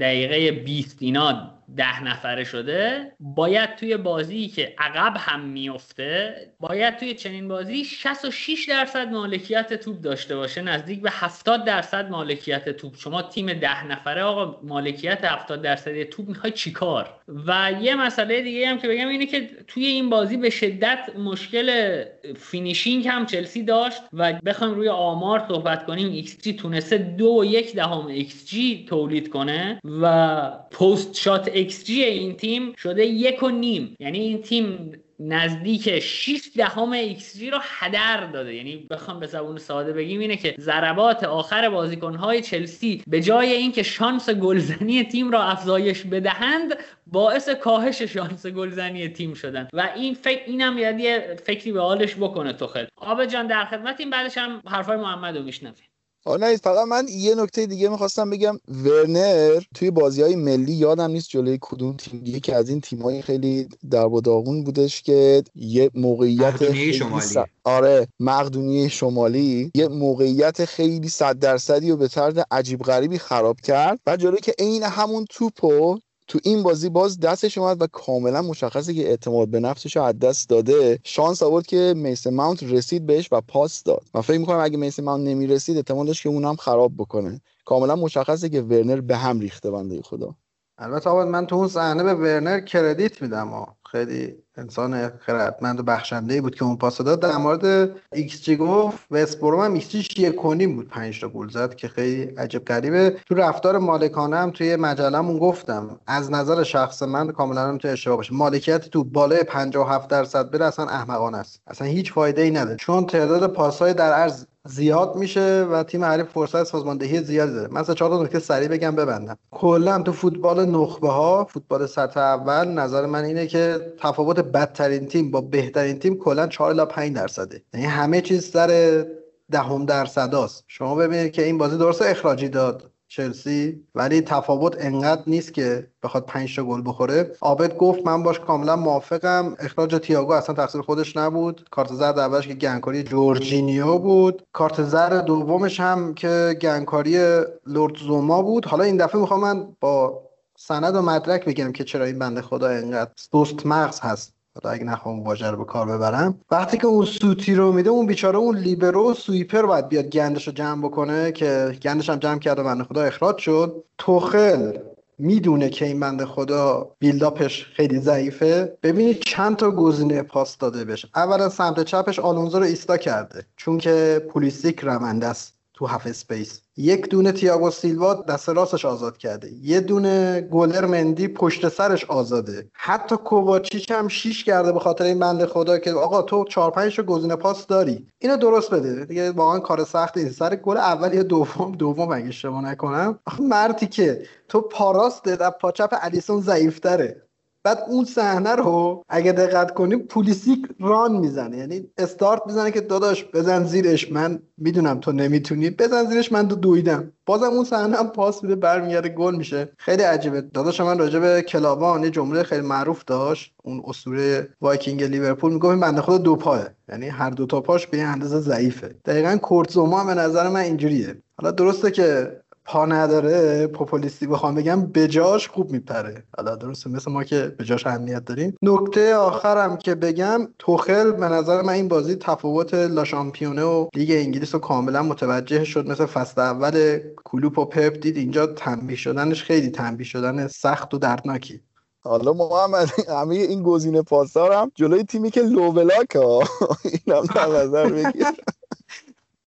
دقیقه 20 اینا ده نفره شده باید توی بازی که عقب هم میفته باید توی چنین بازی 66 درصد مالکیت توپ داشته باشه نزدیک به 70 درصد مالکیت توپ. شما تیم ده نفره آقا مالکیت 70 درصد توپ می‌خوای چیکار و یه مسئله دیگه هم که بگم اینه که توی این بازی به شدت مشکل finishing هم چلسی داشت و بخوایم روی آمار صحبت کنیم ایکس جی تونسته دو و یک دهم ایکس جی تولید کنه و post shot G این تیم شده یک و نیم. یعنی این تیم نزدیک 6 دهم G رو هدر داده. یعنی بخوام به زبون ساده بگیم اینه که ضربات آخر بازیکنهای چلسی به جای اینکه شانس گلزنی تیم را افزایش بدهند باعث کاهش شانس گلزنی تیم شدن. و این فکر اینم یعنی فکری به حالش بکنه توخل آب جان در خدمت این بعدش هم حرفای محمد رو میشنویم. آره فقط من یه نکته دیگه می‌خواستم بگم. ورنر توی بازی های ملی یادم نیست جلوی کدوم تیم که از این تیمایی خیلی در و داغون بودش که یه موقعیت شمالی. آره مقدونیه شمالی. یه موقعیت خیلی صد درصدی و به طرز عجیب غریبی خراب کرد و جلوی که عین همون توپو تو این بازی باز دستش اومد و کاملا مشخصه که اعتماد به نفسش رو از دست داده. شانس آورد که میسون ماونت رسید بهش و پاس داد. من فکر می‌کنم اگه میسون ماونت نمی‌رسید احتمال داشت که اونم خراب بکنه. کاملا مشخصه که ورنر به هم ریخته بنده خدا. البته آباد من تو اون صحنه به ورنر credit میدم خیلی انسان خردمند و بخشنده بود که اون پاس داد. در مورد ایکس جی گفت و اسپورم هم ایکس جی بود 5 تا گل زد که خیلی عجیب غریبه. تو رفتار مالکانه هم توی مجلهمون گفتم از نظر شخص من کاملا هم تو اشتباه باشه. مالکیت تو بالای 57 درصد بره اصلا احمقانه است. اصلا هیچ فایده ای نداره. چون تعداد پاسهای در عرض زیاد میشه و تیم حریف فرصت سازماندهی زیادی داره. مثلا چهار تا نکته سریع بگم ببندم. کلا تو فوتبال نخبه ها فوتبال سطح اول نظر من اینه که تفاوت بدترین تیم با بهترین تیم کلا 4 الی 5 درصده. یعنی همه چیز سر دهم درصد است شما ببینید که این بازی درست اخراجی داد. چلسی ولی تفاوت انقدر نیست که بخواد 5 تا گل بخوره. عابد گفت من باش کاملا موافقم. اخراج تییاگو اصلا تقصیر خودش نبود. کارت زرد اولش که گنکاری جورجینیو بود. کارت زرد دومش هم که گنکاری لورد زوما بود. حالا این دفعه می‌خوام من با سند و مدرک بگم که چرا این بنده خدا اینقدر سست مغز هست. اگه نخوام واژه رو به کار ببرم وقتی که اون سوتی رو میده اون بیچاره اون لیبرو sweeper باید بیاد گندش رو جمع بکنه که گندش هم جمع کرده بنده خدا اخراج شد. توخل می‌دونه که این بنده خدا build-up ش خیلی ضعیفه. ببینید چند تا گزینه پاس داده بشه اولا سمت چپش آلونزو رو ایستا کرده چون که پولیسیک رمنده است. تو half space. یک دونه تییاگو سیلوا دست راستش آزاد کرده. یه دونه گلر مندی پشت سرش آزاده. حتی کوواچیچ هم شیش کرده به خاطر این بنده خدا که آقا تو چهار پنج گزینه پاس داری. اینو درست بده. دیگه واقعا کار سختی نیست سر گل اول یا دوم دوم اگه اشتباه نکنم. مردی که تو پاراست در پاچپ الیسون ضعیفتره. بعد اون صحنه رو اگه دقت کنیم پولیسیک ران می‌زنه. یعنی استارت می‌زنه که داداش بزن زیرش. من می‌دونم تو نمی‌تونی. بزن زیرش من دو دویدم. بازم اون صحنه هم پاس میده برمیگرده گل میشه. خیلی عجیبه. داداش من راجع به کلاوان یه جمله خیلی معروف داشت. اون اسطوره وایکینگ لیورپول میگه این بنده خدا دو پاه یعنی هر دو تا پاش به اندازه ضعیفه. دقیقا کورتزوما هم به نظر من اینجوریه. حالا درسته که پا نداره پوپولیستی بخوام بگم بجاش خوب میپره. حالا درسته مثل ما که بجاش اهمیت داریم. نکته آخرم که بگم توخل به نظر من این بازی تفاوت لاشامپیونه و لیگ انگلیس رو کاملا متوجه شد. مثل فصل اول کلوپ و پپ دید اینجا تنبیه شدنش خیلی تنبیه شدن سخت و دردناکی. حالا محمد همه این گزینه پاسدار هم جلوی تیمی که لوبلاک ها. اینم در نظر بگیر.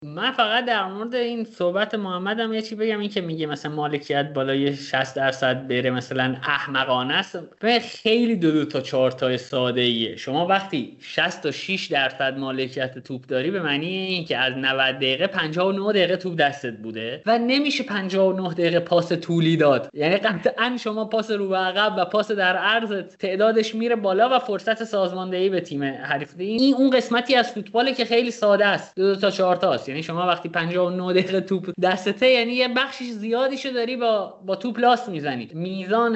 من فقط در مورد این صحبت محمد هم یه چی بگم این که میگه مثلا مالکیت بالای 60 درصد بره مثلا احمقانه است. خیلی دو دو تا چهار تا ساده ایه. شما وقتی 60 تا 6 درصد مالکیت توپ داری به معنی این که از 90 دقیقه 59 دقیقه توپ دستت بوده و نمیشه 59 دقیقه پاس طولی داد. یعنی قطعا شما پاس رو به عقب و پاس در عرض تعدادش میره بالا و فرصت سازماندهی به تیم حریف. این اون قسمتی از فوتباله که خیلی ساده است. دو, دو تا چهار تا یعنی شما وقتی 59 دقیقه توپ دستته یعنی یه بخشش زیادیشو داری با با توپ لاست می‌زنی میزان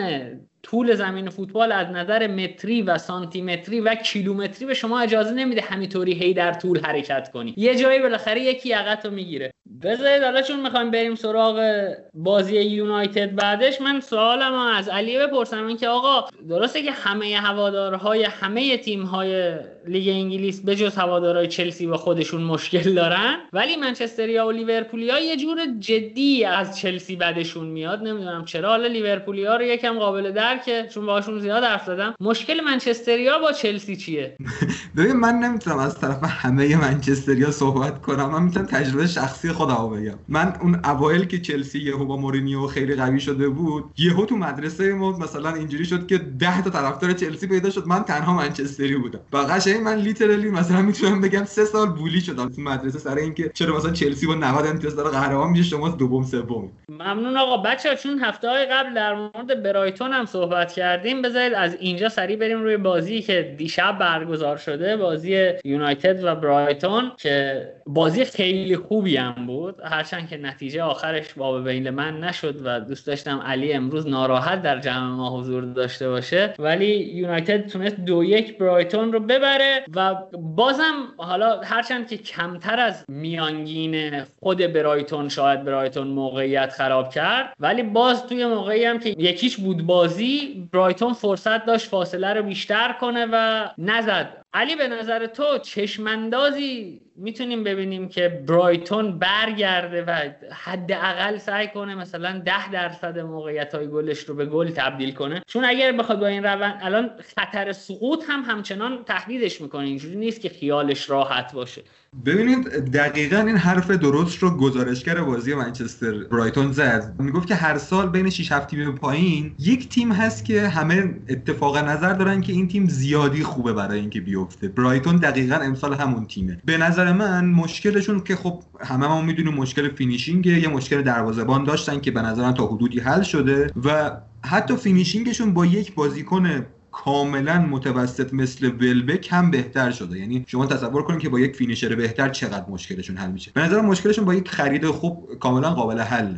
طول زمین فوتبال از نظر متری و سانتیمتری و کیلومتری به شما اجازه نمیده همینطوری هی در طول حرکت کنی. یه جایی بالاخره یکی یقت رو می‌گیره. بذارید حالا چون می‌خوایم بریم سراغ بازی یونایتد بعدش من سوالم از علی بپرسم. اینکه آقا درسته که همه هوادارهای همه تیمهای لیگ انگلیس به جز هوادارهای چلسی با خودشون مشکل دارن ولی منچستریا و لیورپولیا یه جور جدی از چلسی بعدشون میاد. نمی‌دونم چرا. حالا لیورپولیا رو یکم قابل درکه چون باهاشون زیاد حرف زدم. مشکل منچستریا با چلسی چیه؟ ببین من نمی‌تونم از طرف همه منچستریا صحبت کنم. من می‌تونم تجربه شخصی خودم بگم. من اون اوایل که چلسی یهو با مورینیو خیلی قوی شده بود یهو تو مدرسه ما مثلا اینجوری شد که 10 تا طرفدار چلسی پیدا شد. من تنها منچستری بودم. قشنگ من لیترالی مثلا می‌تونم بگم سه سال بولی شدم تو مدرسه سر اینکه چرا مثلا چلسی با 90 امتیاز داره قهرمان میشه شما دوم سوم ممنون آقا. بچه چون هفته های قبل در مورد برایتون هم صحبت کردیم بذارید از اینجا سریع بریم روی بازی که دیشب برگزار شده بازی یونایتد و برایتون که بازی خیلی خوبی هم بود. هرچند که نتیجه آخرش باب بین من نشد و دوست داشتم علی امروز ناراحت در جمع ما حضور داشته باشه. ولی یونایتد تونست دو یک برایتون رو ببره و بازم حالا هرچند که کمتر از میانگین خود برایتون شاید برایتون موقعیت خراب کرد ولی باز توی موقعی هم که یکیش بود بازی برایتون فرصت داشت فاصله رو بیشتر کنه و نزد. علی به نظر تو چشمندازی می‌تونیم ببینیم که برایتون برگرده و حداقل سعی کنه مثلا ده درصد موقعیت های گلش رو به گل تبدیل کنه؟ چون اگر بخواد با این روند الان خطر سقوط هم همچنان تهدیدش می‌کنه. اینجوری نیست که خیالش راحت باشه. ببینید دقیقا این حرف درست رو گزارشگر بازی منچستر برایتون زد. می‌گفت که هر سال بین 6 7 تیم پایین یک تیم هست که همه اتفاق نظر دارن که این تیم زیادی خوبه برای اینکه بیفته. برایتون دقیقا امسال همون تیمه. به نظر من مشکلشون که خب همه ما می‌دونیم مشکل فینیشینگه یه مشکل دروازه‌بان داشتن که به نظر تا حدودی حل شده و حتی finishing شون با یک بازیکن کاملا متوسط مثل ولبک هم بهتر شده. یعنی شما تصور کنید که با یک finisher بهتر چقدر مشکلشون حل میشه. به نظر مشکلشون با یک خرید خوب کاملا قابل حل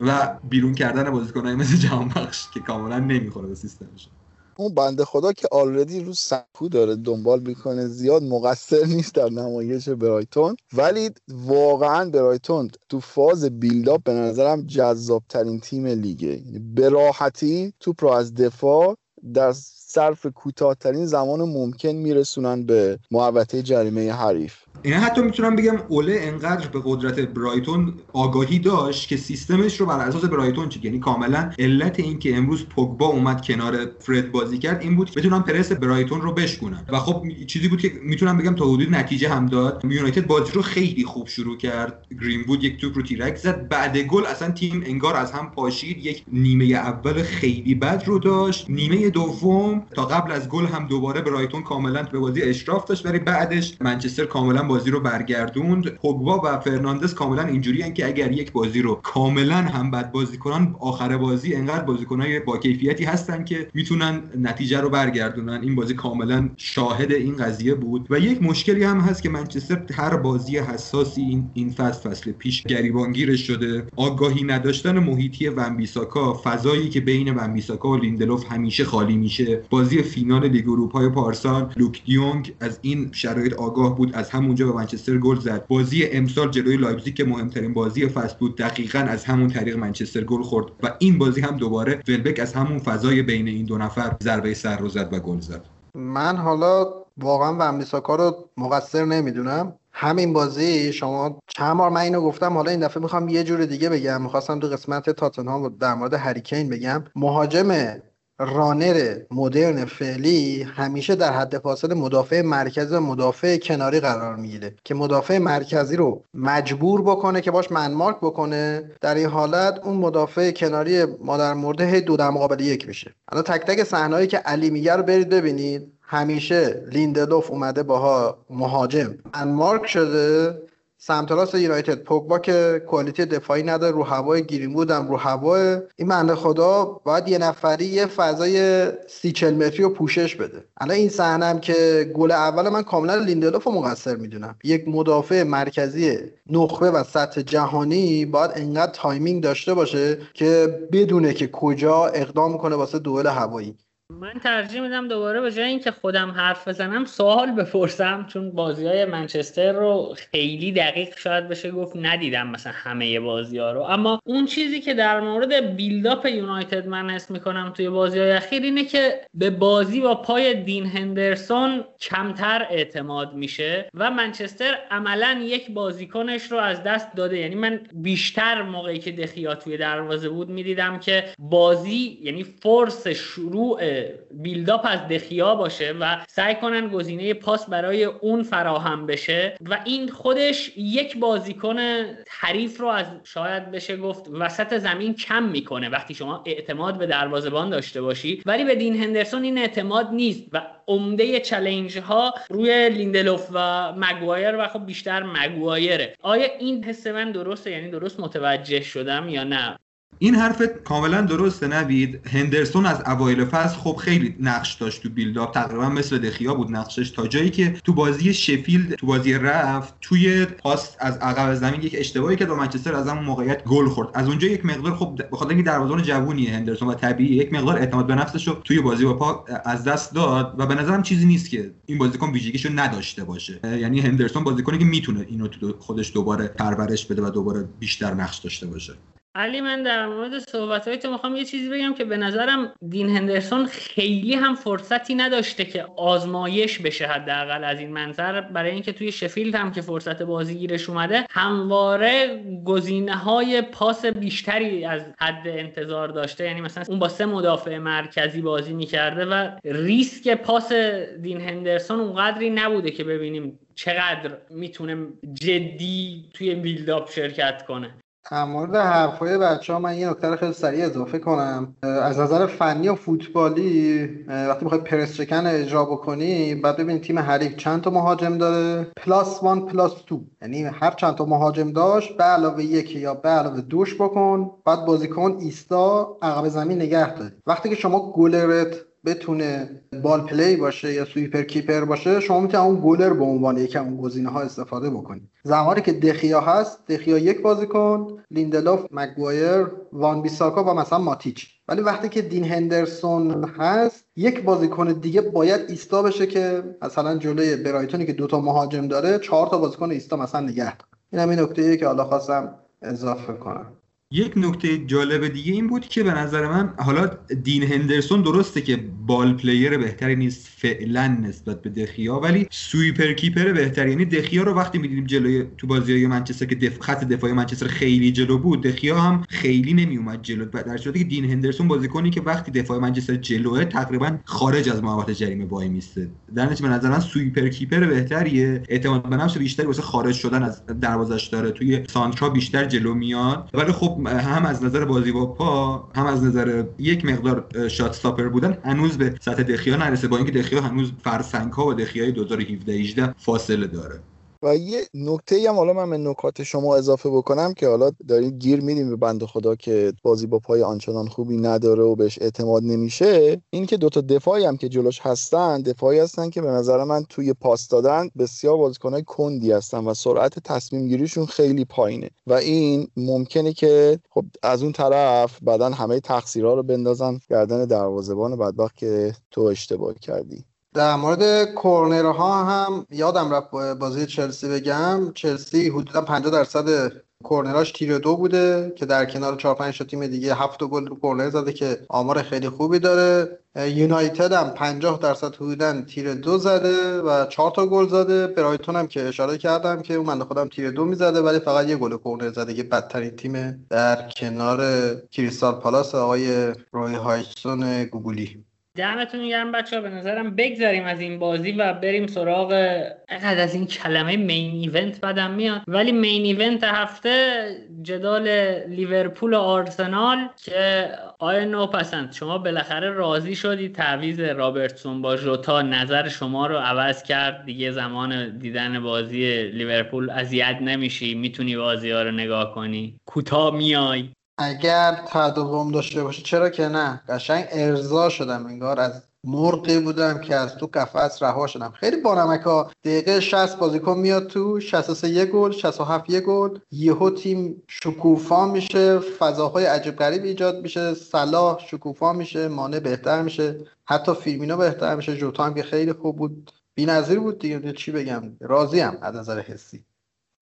و بیرون کردن بازیکنهای مثل جهانبخش که کاملا نمی‌خوره به سیستمش. اون بنده خدا که already رو سکو داره دنبال می‌کنه زیاد مقصر نیست در نمایش برایتون. ولی واقعا برایتون تو فاز build-up به نظرم جذاب ترین تیم لیگه. یعنی به راحتی توپ رو از دفاع در صرف کوتاهترین زمان ممکن میرسونن به محوطه جریمه حریف. این حتی می‌تونم بگم اوله انقدر به قدرت برایتون آگاهی داشت که سیستمش رو بر اساس برایتون چید. یعنی کاملا علت این که امروز پوگبا اومد کنار فرد بازی کرد این بود بتونن پرس برایتون رو بشکنن و خب چیزی بود که می‌تونم بگم تا حدود نتیجه هم داد. یونایتد بازی رو خیلی خوب شروع کرد. گرین بود یک توپ رو تیرک زد. بعد گل اصلا تیم انگار از هم پاشید. یک نیمه اول خیلی بد رو داشت. نیمه دوم تا قبل از گل هم دوباره برایتون کاملا به بازی اشراف داشت ولی بعدش منچستر کاملا بازی رو برگردوند. پوگبا و فرناندز کاملا اینجوری که اگر یک بازی رو کاملا هم بد بازی کنن آخر بازی انقدر بازیکنای با کیفیتی هستن که می‌تونن نتیجه رو برگردونن. این بازی کاملا شاهد این قضیه بود. و یک مشکلی هم هست که منچستر هر بازی حساسی این این فصل فصل پیش گریبانگیرش شده. آگاهی نداشتن محیطی ونبیساکا فضایی که بین ونبیساکا و لیندلوف همیشه خالی میشه. بازی فینال لیگ اروپا پارسال لوک دیونگ از این شرایط آگاه بود از همون به منچستر گل زد. بازی امسال جلوی لایپزیگ که مهمترین بازی فصل بود دقیقا از همون طریق منچستر گل خورد و این بازی هم دوباره ولبک از همون فضای بین این دو نفر ضربه سر رو زد و گل زد. من حالا واقعا ومبیساکا رو مقصر نمی‌دونم. همین بازی شما چند بار من اینو گفتم حالا این دفعه می‌خوام یه جور دیگه بگم. می‌خواستم تو قسمت تاتنهام در مورد هریکین بگم. مهاجم رانر مدرن فعلی همیشه در حد فاصله مدافع مرکزی و مدافع کناری قرار می‌گیره که مدافع مرکزی رو مجبور بکنه که باش منمارک بکنه. در این حالت اون مدافع کناری ما در مورد هی دو در مقابل یک میشه. الان تک تک صحنه‌ای که علی میگه رو برید ببینید. همیشه لیندلوف اومده باها مهاجم. انمارک شده. سمت راست یونایتد. پوگبا که quality دفاعی نداره رو هوای گیریم بودم رو هوای این بنده خدا باید یه نفری یه فضای سی چل متری رو پوشش بده. الان این صحنم که گل اول من کاملا لیندلوف رو مقصر می‌دونم. یک مدافع مرکزی نخبه و سطح جهانی باید انقدر timing داشته باشه که بدونه که کجا اقدام کنه واسه دوئل هوایی. من ترجیح میدم دوباره به جای اینکه خودم حرف بزنم سوال بپرسم چون بازی های منچستر رو خیلی دقیق شاید بشه گفت ندیدم مثلا همه بازی ها رو. اما اون چیزی که در مورد build-up یونایتد من حس می‌کنم توی بازی های اخیر اینه که به بازی با پای دین هندرسون کمتر اعتماد میشه و منچستر عملا یک بازیکنش رو از دست داده. یعنی من بیشتر موقعی که دخیا توی دروازه بود می‌دیدم که بازی یعنی فرس شروع بیلداپ از دخیا باشه و سعی کنن گزینه پاس برای اون فراهم بشه و این خودش یک بازیکن حریف رو از شاید بشه گفت وسط زمین کم می‌کنه. وقتی شما اعتماد به دروازبان داشته باشی ولی به دین هندرسون این اعتماد نیست و عمده challenge ها روی لیندلوف و مگوایر و خب بیشتر مگوایره. آیا این حس من درسته؟ یعنی درست متوجه شدم یا نه؟ این حرف کاملا درسته نوید. هندرسون از اوایل فصل خب خیلی نقش داشت تو build-up. تقریبا مثل دخیا بود نقشش تا جایی که تو بازی شفیلد تو بازی رفت توی پاس از عقب زمین یک اشتباهی که با منچستر از همون موقعیت گل خورد. از اونجا یک مقدار خب بخاطر اینکه دروازه‌بان جوونیه هندرسون و طبیعی یک مقدار اعتماد به نفسش رو توی بازی با پا از دست داد و به نظرم چیزی نیست که این بازیکن ویژگیشو نداشته باشه. یعنی هندرسون بازیکنی که می‌تونه اینو تو خودش دوباره پرورش بده و دوباره بیشتر نقش داشته باشه. علی من در مورد صحبت های تو می‌خوام یه چیزی بگم که به نظرم دین هندرسون خیلی هم فرصتی نداشته که آزمایش بشه حداقل از این منظر. برای اینکه توی شفیلد هم که فرصت بازیگیرش اومده همواره گزینه های پاس بیشتری از حد انتظار داشته. یعنی مثلا اون با سه مدافع مرکزی بازی می‌کرده و ریسک پاس دین هندرسون اونقدری نبوده که ببینیم چقدر می‌تونه جدی توی build-up شرکت کنه. در مورد حرفای بچه ها من یه نکته خیلی سریع اضافه کنم. از نظر فنی و فوتبالی وقتی می‌خوای پرس چک اجرا بکنی بعد ببینید تیم حریف چند تا مهاجم داره؟ plus one plus two. یعنی هر چند تا مهاجم داشت به علاوه یکی یا به علاوه دوش بکن بعد بازیکن ایستا عقب زمین نگه داری. وقتی که شما گلرت بتونه ball play باشه یا sweeper keeper باشه شما می‌تونید اون گلر به عنوان یکم اون گزینه ها استفاده بکنید زمانی که دخیا هست دخیا یک بازیکن لیندلوف مگوایر وان بیساکا و مثلا ماتیچ. ولی وقتی که دین هندرسون هست یک بازیکن دیگه باید ایستا بشه که مثلا جلوی برایتونی که دوتا مهاجم داره چهار تا بازیکن ایستا مثلا نگه این هم این نکته که حالا خواستم اضافه کنم. یک نکته جالب دیگه این بود که به نظر من حالا دین هندرسون درسته که ball player بهتری نیست فعلا نسبت به دخیا ولی sweeper keeper بهتری یعنی دخیا رو وقتی می‌دیدیم جلوی تو بازی های منچستر که دف... خط دفاعی منچستر خیلی جلو بود دخیا هم خیلی نمیومد جلو. در صورتی که دین هندرسون بازیکنی که وقتی دفاع منچستر جلوه تقریبا خارج از محوطه جریمه وای میسته. در نتیجه به نظر من سویپر کیپر بهتریه. اعتماد به نفس بیشتری واسه خارج شدن از دروازش داره. توی سانترا بیشتر جلو میاد. ولی خب هم از نظر بازی با پا هم از نظر یک مقدار شات استاپر بودن هنوز به سطح دخیا نرسه با اینکه دخیا هنوز فرسنگ ها و دخیای 2017 18 فاصله داره. و یه نکته هم حالا من به نکات شما اضافه بکنم که حالا دارید گیر میدیم به بند خدا که بازی با پای آنچنان خوبی نداره و بهش اعتماد نمیشه این که دوتا دفاعی هم که جلوش هستن دفاعی هستن که به نظر من توی پاس دادن بسیار بازیکنهای کندی هستن و سرعت تصمیم گیریشون خیلی پایینه. و این ممکنه که خب از اون طرف بعدا همه تقصیرها رو بندازن گردن دروازه‌بان بدبخت که تو اشتباه کردی. در مورد کورنرها هم یادم رفت بازی چلسی بگم چلسی حدودا 50 درصد کورنراش تیر دو بوده که در کنار 4 5 تیم دیگه 7 گل رو کورنر زده که آمار خیلی خوبی داره. یونایتد هم 50 درصد حدودا تیر دو زده و 4 تا گل زده. برایتون هم که اشاره کردم که اون من خودم تیر دو می‌زده ولی فقط یه گل کورنر زده که بدترین تیم در کنار کریستال پالاس آقای روی هاجسون گوگولی. دمتون گرم بچه ها به نظرم بگذریم از این بازی و بریم سراغ انقدر از این کلمه main event بدم میاد. ولی main event هفته جدال لیورپول و آرسنال که آیا نوپسند شما بالاخره راضی شدی تعویض رابرتسون با ژوتا؟ نظر شما رو عوض کرد. دیگه زمان دیدن بازی لیورپول اذیت نمیشی. می‌تونی بازی ها رو نگاه کنی. کوتاه میای. اگر تداوم داشته باشه چرا که نه؟ قشنگ ارضا شدم انگار از مرغی بودم که از تو قفس رها شدم. خیلی بانمک ها دقیقه 60 بازیکن میاد تو 63 یه گل 67 یه گل. یهو تیم شکوفا میشه فضاهای عجیب غریب ایجاد میشه صلاح شکوفا میشه مانع بهتر میشه. حتی فیلمینو بهتر میشه. جوتا هم که خیلی خوب بود. بی‌نظیر بود دیگه چی بگم؟ راضی ام از نظر حسی.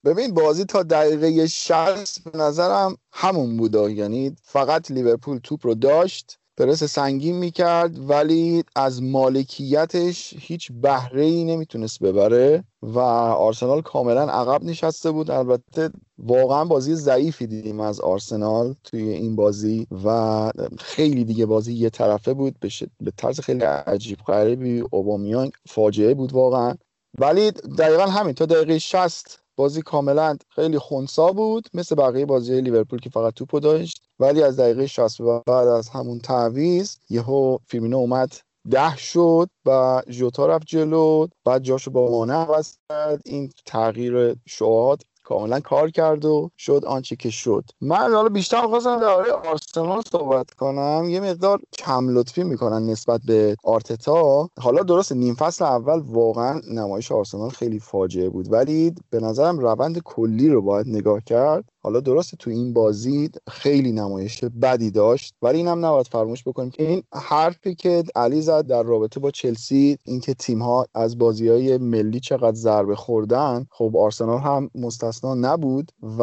ببین بازی تا دقیقه 60 به نظرم همون بود یعنی فقط لیورپول توپ رو داشت پرس سنگین می‌کرد ولی از مالکیتش هیچ بهره ای نمی‌تونست ببره و آرسنال کاملا عقب نشسته بود. البته واقعا بازی ضعیفی دیدیم از آرسنال توی این بازی و خیلی دیگه بازی یه طرفه بود. به, به طرز خیلی عجیب غریبی اوبامیان فاجعه بود واقعا. ولی دقیقا همین تا دقیقه 60 بازی کاملا خیلی خونسا بود مثل بقیه بازی لیورپول که فقط توپو داشت. ولی از دقیقه 60 بعد از همون تعویض یهو فیرمینو اومد ده شد و ژوتا رفت جلو. بعد جاشو با مانع عوض کرد. این تغییر شعات کاملا کار کرد و شد آنچه که شد. من حالا بیشتر خواستم درباره آرسنال صحبت کنم. یه مقدار کم لطفی می‌کنن نسبت به آرتتا. حالا درست نیم فصل اول واقعا نمایش آرسنال خیلی فاجعه بود. ولی به نظرم روند کلی رو باید نگاه کرد. حالا درسته تو این بازی خیلی نمایش بدی داشت ولی اینم نباید فراموش بکنیم که این حرفی که علی زد در رابطه با چلسی اینکه تیم ها از بازی های ملی چقدر ضربه خوردن خب آرسنال هم مستثنا نبود و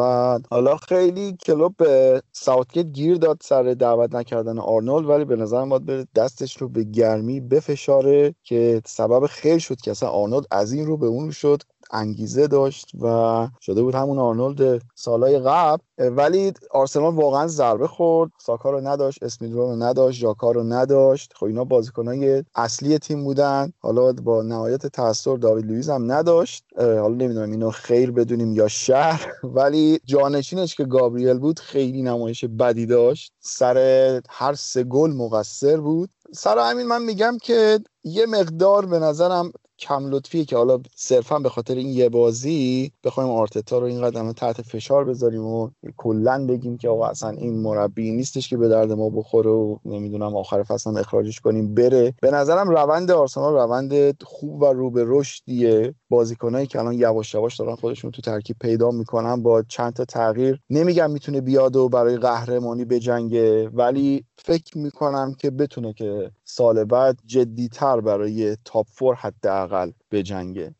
حالا خیلی کلوب به ساوتگیت گیر داد سر دعوت نکردن آرنولد ولی به نظر باید بره دستش رو به گرمی بفشاره که سبب خیر شد که اصلا آرنولد از این رو به اون شد. انگیزه داشت و شده بود همون آرنولد سالهای قبل. ولی آرسنال واقعا ضربه خورد. ساکا رو نداشت اسمیت رو رو رو نداشت ژاکا رو نداشت. خب اینا بازیکنای اصلی تیم بودن. حالا با نهایت تاثیر داوید لوئیس هم نداشت. حالا نمی‌دونم اینو خیر بدونیم یا شر ولی جانشینش که گابریل بود خیلی نمایش بدی داشت. سر هر سه گل مقصر بود. سر همین من میگم که یه مقدار به نظرم کم لطفیه که حالا صرفا به خاطر این یه بازی بخوایم آرتتا رو این قدم تحت فشار بذاریم و کلا بگیم که آقا اصلا این مربی نیستش که به درد ما بخوره و نمی‌دونم آخر فصل هم اخراجش کنیم بره. به نظرم روند آرسنال روند خوب و رو به رشدیه. بازیکنایی که الان یواش یواش دارن خودشون تو ترکیب پیدا می‌کنن با چند تا تغییر. نمیگم می‌تونه بیاد و برای قهرمانی بجنگه ولی فکر می‌کنم که بتونه که سال بعد جدیتر برای تاپ فور حداقل بجنگه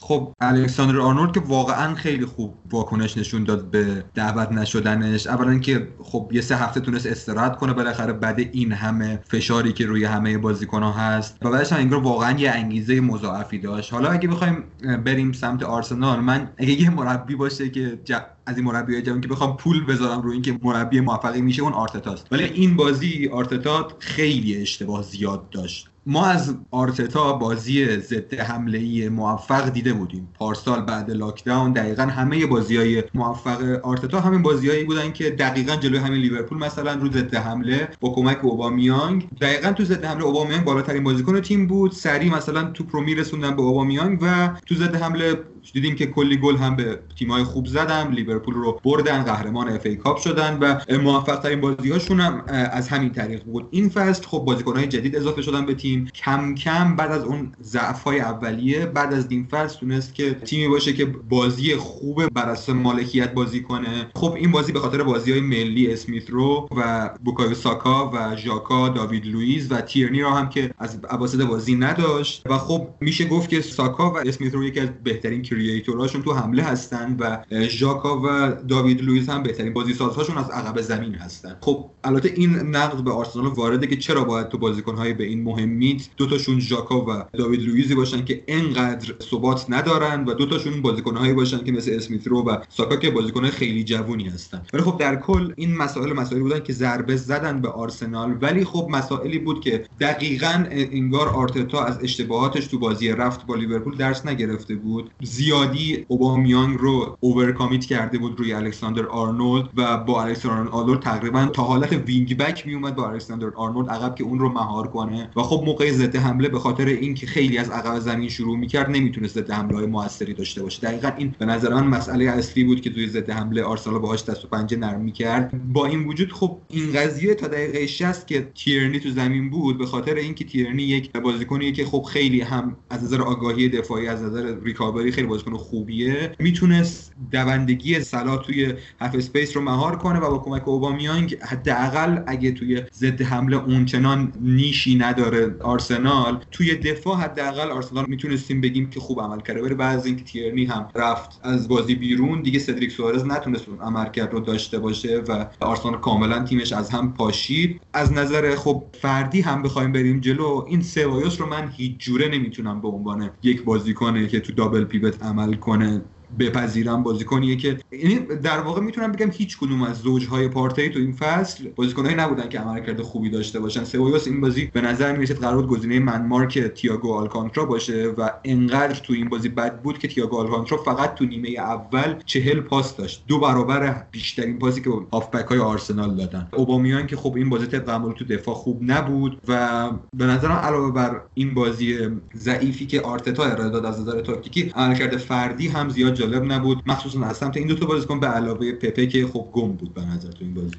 خب الکساندر آرنولد که واقعا خیلی خوب واکنش نشون داد به دعوت نشدنش. اولا که خب یه سه هفته تونست استراحت کنه بالاخره بعد این همه فشاری که روی همه بازیکن ها هست و بعدش هم انگار واقعا یه انگیزه مضاعفی داشت. حالا اگه بخوایم بریم سمت آرسنال من اگه یه مربی باشه که از این مربی جوان که بخوام پول بذارم روی اینکه مربی موفقی میشه اون آرتتاست. ولی این بازی آرتتا خیلی اشتباه زیاد داشت. ما از آرتتا بازی ضد حمله ای موفق دیده بودیم. پارسال بعد لاکداون دقیقا همه بازی های موفق آرتتا همین بازیهایی بودن که دقیقا جلوی همین لیورپول مثلا رو ضد حمله با کمک اوبامیانگ. دقیقا تو ضد حمله اوبامیانگ بالاترین بازیکن تیم بود. سریع مثلا توپو میرسوندن به اوبامیانگ و تو ضد حمله دیدیم که کلی گل هم به تیمای خوب زدن لیورپول رو بردن قهرمان اف ای کاپ شدن و موفق ترین بازی هاشون هم از همین طریق بود. این فصل خب بازیکن های جدید اضافه شدن به تیم. کم کم بعد از اون ضعف های اولیه بعد از این فصل تونست که تیمی باشه که بازی خوب بر اساس مالکیت بازی کنه. خب این بازی به خاطر بازی های ملی اسمیت رو و بوکایو ساکا و ژاکا داوید لوئیس و تیرنی رو هم که از اواسط بازی نداشت. و خب میشه گفت که ساکا و اسمیت رو یکی از بهترین creator هاشون تو حمله هستن و ژاکا و داوید لوئیس هم بهترین بازی سازهاشون از عقب زمین هستن. خب البته این نقد به آرسنال وارده که چرا باید تو بازیکنهای به این مهمیت دو تاشون ژاکا و داوید لوئیسی باشن که انقدر ثبات ندارن و دو تاشون بازیکنهایی باشن که مثل اسمیت رو و ساکا که بازیکنهای خیلی جوونی هستن. ولی خب در کل این مسائل مسائلی بودن که ضربه زدن به آرسنال ولی خب مسائلی بود که دقیقا انگار آرتتا از اشتباهاتش تو بازی رفت با لیورپول درس نگرفته بود. زیادی اوبامیانگ رو overcommit کرده بود روی الکساندر آرنولد و با الکساندر آرنولد تقریبا تا حالت wing back می اومد با الکساندر آرنولد عقب که اون رو مهار کنه و خب موقع ضد حمله به خاطر اینکه خیلی از عقب زمین شروع می‌کرد نمی‌تونست ضد حمله های موثری داشته باشه. دقیقا این به نظر من مسئله اصلی بود که توی ضد حمله آرسنال باهاش دست و پنجه نرم می‌کرد. با این وجود خب این قضیه تا دقیقه 60 که تیرنی تو زمین بود به خاطر اینکه تیرنی یک بازیکنی که خب خیلی هم از نظر آگاهی دفاعی از نظر ریکاوری خیلی بازیکن خوبیه می‌تونست دوندگی صلاح توی half space رو مهار کنه و با کمک اوبامیانگ حداقل اگه توی ضد حمله اونچنان نیشی نداره آرسنال توی دفاع حداقل آرسنال می‌تونستیم بگیم که خوب عمل کرده. ولی بعد اینکه تیرنی هم رفت از بازی بیرون دیگه سدریک سوارز نتونست اون عملکرد رو داشته باشه و آرسنال کاملا تیمش از هم پاشید. از نظر خب فردی هم بخوایم بریم جلو این سبایوس رو من هیچ جوره نمی‌تونم به عنوان یک بازیکنه که تو double pivot عمل کنه. بپذیرم بازیکنیه که یعنی در واقع می‌تونم بگم هیچ کدوم از زوجهای پارتی تو این فصل بازیکنایی نبودن که عملکرد خوبی داشته باشن. سوایوس این بازی به نظر می‌رسید قرار گزینه من مارک تییاگو آلکانترا باشه و انقدر تو این بازی بد بود که تییاگو آلکانترا فقط تو نیمه اول چهل پاس داشت. دو برابر بیشترین پاسی که هافبک های آرسنال دادن. اوبامیان که خب این بازی طبق تو دفاع خوب نبود و به نظرم علاوه بر این بازی ضعیفی که آرتتا ارائه داد از نظر تاکتیکی عملکرد فردی هم زیاد جالب نبود. مخصوصا از سمت این دو تا بازیکن به علاوه پپه که خب گم بود به نظر تو این بازی.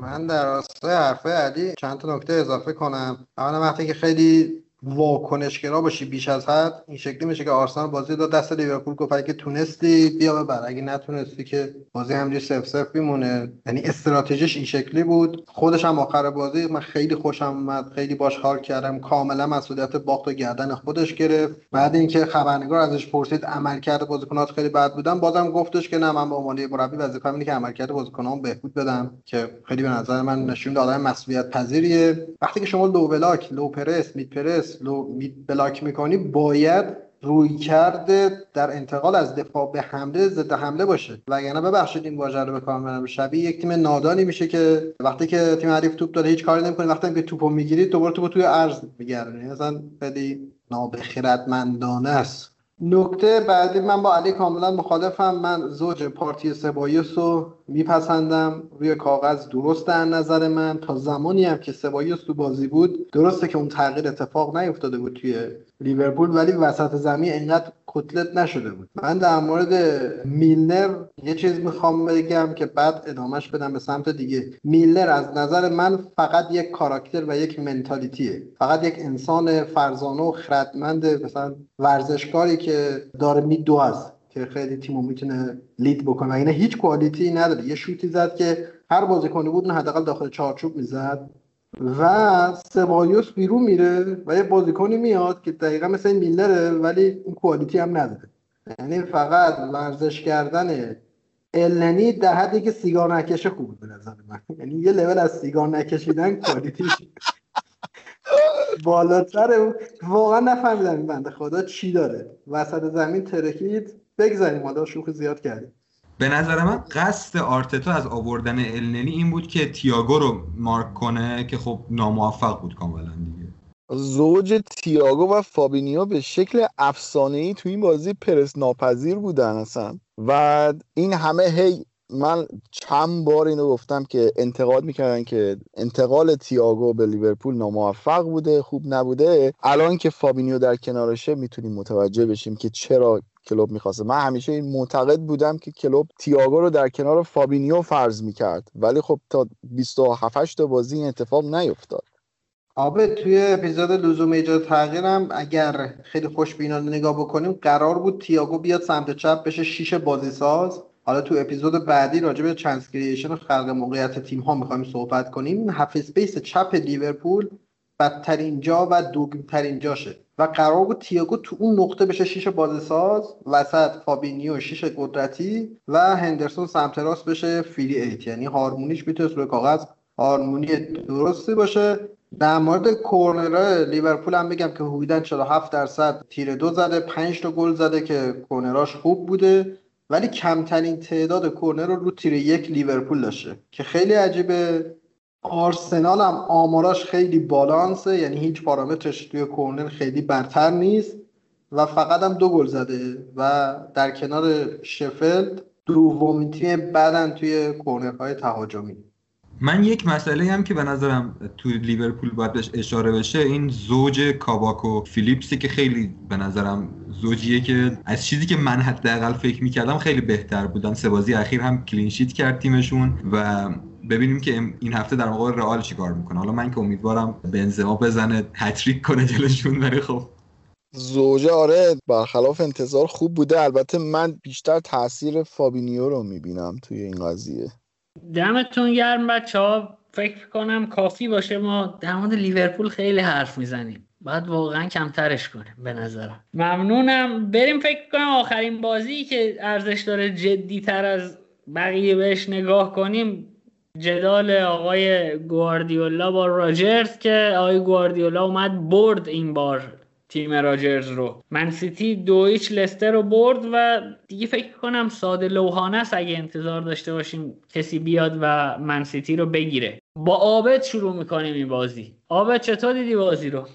من در راستای حرفای علی چند تا نکته اضافه کنم. اولا وقتی که خیلی واکنشگرا باشی بیش از حد این شکلی میشه که آرسنال بازی داد دست لیورپول گفت اگه تونستی بیا ببر اگه نتونستی که بازی همجوری سف سف میمونه. یعنی استراتژیش این شکلی بود. خودش هم آخر بازی من خیلی خوشم اومد خیلی باش حال کردم. کاملا مسئولیت باخت و گردن خودش گرفت. بعد اینکه خبرنگار ازش پرسید عملکرد بازیکنات خیلی بد بودن بازم گفتش که نه من به عنوان مربی وظیفه‌م اینه که عملکرد بازیکنان بهبود بدم که خیلی به نظر من نشون داد آدم مسئولیت پذیریه وقتی که شما low block low press mid press low block می‌کنی باید رویکردت در انتقال از دفاع به حمله ضد حمله باشه. وگرنه ببخشید این واژه رو به کار می‌برم. شبیه یک تیم نادانی میشه که وقتی که تیم حریف توپ داره هیچ کاری نمی‌کنه. وقتی که توپو می‌گیرید دوباره توپو توی عرض میگردونه مثلا خیلی نابخردانه است. نکته بعدی من با علی کاملا مخالفم. من زوج پارتی سبایوس رو میپسندم. روی کاغذ درست به نظر من. تا زمانی هم که سبایوس تو بازی بود. درسته که اون تغییر اتفاق نیفتاده بود توی لیورپول ولی وسط زمین اینقدر کتلت نشده بود. من در مورد میلنر یه چیز می‌خوام بگم که بعد ادامهش بدم به سمت دیگه. میلنر از نظر من فقط یک کاراکتر و یک منتالیتیه. فقط یک انسان فرزانه و خردمند مثلا ورزشکاری که داره میدوه که خیلی تیمو می‌تونه لید بکنه. و هیچ کوالیتی نداره. یه شوتی زد که هر بازیکنی بود حداقل داخل چارچوب می‌زد. و سبایوس بیرون میره و یه بازیکنی میاد که دقیقا مثل میلره ولی اون کوالیتی هم نداره. یعنی فقط ورزش کردن النی در حدی که سیگار نکشه خوب به نظر من. یعنی یه لول از سیگار نکشیدن کوالیتی بالاتر. واقعا نفهمیدم این بنده خدا چی داره. وسط زمین ترکید بگذاریم حالا شوخی زیاد کردیم. به نظر من قصد آرتتا از آوردن النلی این بود که تییاگو رو مارک کنه که خب ناموفق بود کاملا دیگه. زوج تییاگو و فابینیو به شکل افسانه ای تو این بازی پرس ناپذیر بودن اصلا. و این همه هی من چند بار اینو گفتم که انتقاد می‌کردن که انتقال تییاگو به لیورپول ناموفق بوده خوب نبوده. الان که فابینیو در کنارشه می‌تونیم متوجه بشیم که چرا کلوب می‌خواسته من همیشه این معتقد بودم که کلوب تییاگو رو در کنار فابینیو فرض می‌کرد. ولی خب تا 27 تا بازی این اتفاق نیفتاد. آبه توی اپیزود لزوم ایجاد تغییرم اگر خیلی خوشبینانه نگاه بکنیم قرار بود تییاگو بیاد سمت چپ بشه شیش بازی ساز. حالا تو اپیزود بعدی راجع به چانسکریشن و خلق موقعیت تیم ها می‌خوایم صحبت کنیم. هاف اسپیس چپ لیورپول بدترین جا و دوگمترین جاشه. و قرار بود تیاگو تو اون نقطه بشه شیش بازساز وسط فابینیو شیش قدرتی و هندرسون سمت راست بشه فیلی ایت. یعنی هارمونیش می‌تونه روی کاغذ هارمونی درستی باشه. در مورد کورنرها لیورپول هم بگم که حدودا 47 درصد تیر دو زده 5 تا گل زده که کورنراش خوب بوده. ولی کمترین تعداد کورنر رو رو تیر یک لیورپول داشته که خیلی عجیبه. آرسنال هم آماراش خیلی بالانسه یعنی هیچ پارامترش توی کورنر خیلی برتر نیست و فقط هم دو گل زده و در کنار شفلد دومین تیم بعدن توی کورنرهای تهاجمی. من یک مسئله هم که به نظرم تو لیورپول باید بهش اشاره بشه این زوج کاباک و فیلیپسی که خیلی به نظرم زوجیه که از چیزی که من حداقل فکر می‌کردم خیلی بهتر بودن. سه بازی اخیر هم clean sheet کرد تیمشون و ببینیم که این هفته در مقابل رئال چیکار می‌کنه. حالا من که امیدوارم بنزما بزنه هت‌تریک کنه جلوشون ولی خب. زوجه آره برخلاف انتظار خوب بوده. البته من بیشتر تاثیر فابینیو رو می‌بینم توی این قضیه. دمتون گرم بچه ها فکر کنم کافی باشه ما در مورد لیورپول خیلی حرف می‌زنیم. باید واقعا کمترش کنیم به نظرم. ممنونم. بریم فکر کنم آخرین بازی که ارزش داره جدی تر از بقیه بهش نگاه کنیم. جدال آقای گواردیولا با راجرز که آقای گواردیولا اومد برد این بار تیم راجرز رو. من سیتی دو ایچ لستر رو برد و دیگه فکر کنم ساده لوحانه است اگه انتظار داشته باشیم کسی بیاد و من سیتی رو بگیره. با آبد شروع می‌کنیم این بازی. آبد چطور دیدی بازی رو؟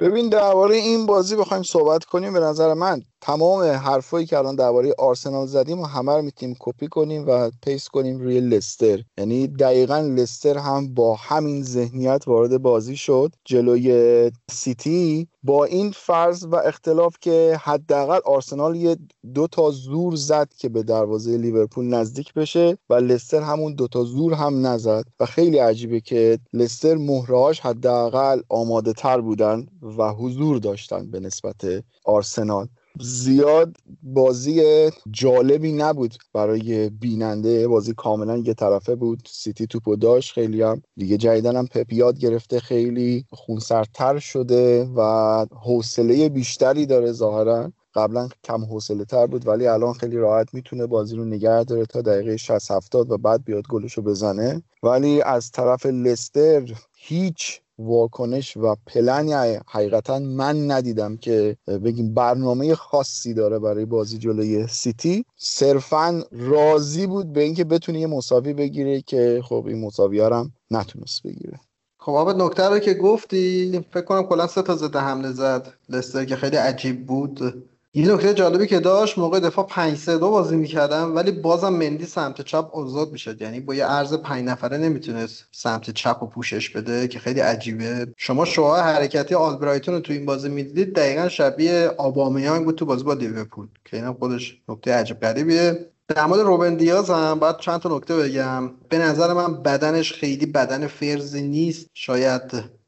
ببین درباره این بازی بخوایم صحبت کنیم. به نظر من تمام حرفایی که الان درباره آرسنال زدیم و همه رو می‌تونیم کپی کنیم و paste کنیم روی لستر. یعنی دقیقا لستر هم با همین ذهنیت وارد بازی شد. جلوی سیتی با این فرض و اختلاف که حداقل آرسنال یه دو تا زور زد که به دروازه لیورپول نزدیک بشه و لستر همون دو تا زور هم نزد. و خیلی عجیبه که لستر مهرهاش حداقل آماده تر بودن و حضور داشتن به نسبت آرسنال. زیاد بازی جالبی نبود برای بیننده بازی کاملا یه طرفه بود. سیتی توپو داشت خیلی هم دیگه جدیدن هم پپ یاد گرفته خیلی خونسردتر شده و حوصله بیشتری داره ظاهرا. قبلا کم حوصله تر بود ولی الان خیلی راحت می‌تونه بازی رو نگه داره تا دقیقه 60 70 و بعد بیاد گلشو بزنه. ولی از طرف لستر هیچ واکنش و پلنی حقیقتا من ندیدم که بگیم برنامه خاصی داره برای بازی جلوی سیتی. صرفا راضی بود به اینکه بتونه یه مساوی بگیره که خب این مساوی هم نتونست بگیره. خب آبد نکته رو که گفتی فکر کنم کلا سه تا ضد حمله زد لستر که خیلی عجیب بود. یه نکته جالبی که داشت موقع دفاع 5 3 2 بازی می‌کردم ولی بازم مندی سمت چپ آزاد می‌شد. یعنی با یه عرض 5 نفره نمی‌تونست سمت چپ رو پوشش بده که خیلی عجیبه. شما شعاع حرکتی آلبرایتون رو تو این بازی می‌دیدید؟ دقیقا شبیه آبامیانگ بود تو بازی با لیورپول که اینم خودش نکته عجیب غریبیه. در مورد روبن دیاز هم باید چند تا نکته بگم. به نظر من بدنش خیلی بدن فرزی نیست. شاید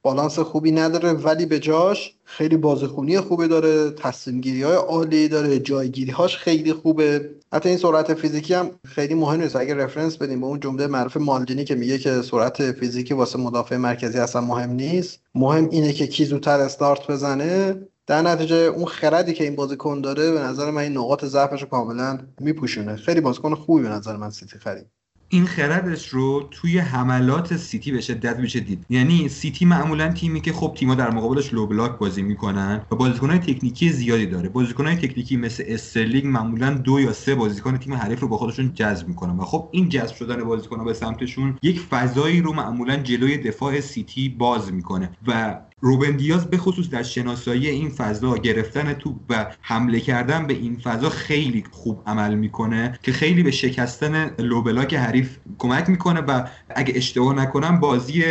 بالانس خوبی نداره ولی به جاش خیلی بازیخونی خوبی داره تصمیم گیری های عالی داره جایگیری هاش خیلی خوبه. حتی این سرعت فیزیکی هم خیلی مهم نیست. اگه رفرنس بدیم به اون جمله معروف مالدینی که میگه که سرعت فیزیکی واسه مدافع مرکزی اصلا مهم نیست. مهم اینه که کی زودتر استارت بزنه. در نتیجه اون خردی که این بازیکن داره به نظر من این نقاط ضعفش رو کاملا میپوشونه. خیلی بازیکن خوبی به نظر من سیتی خرید. این خردش رو توی حملات سیتی به شدت میشه دید. یعنی سیتی معمولا تیمی که خب تیما در مقابلش low block بازی می‌کنن و بازیکنهای تکنیکی زیادی داره. بازیکنهای تکنیکی مثل استرلینگ معمولا دو یا سه بازیکن تیم حریف رو با خودشون جذب می‌کنن و خب این جذب شدن بازیکنها به سمتشون یک فضایی رو معمولا جلوی دفاع سیتی باز می‌کنه و روبن دیاز به خصوص در شناسایی این فضا گرفتن توپ و حمله کردن به این فضا خیلی خوب عمل می‌کنه که خیلی به شکستن low block حریف کمک می‌کنه و اگه اشتباه نکنم بازی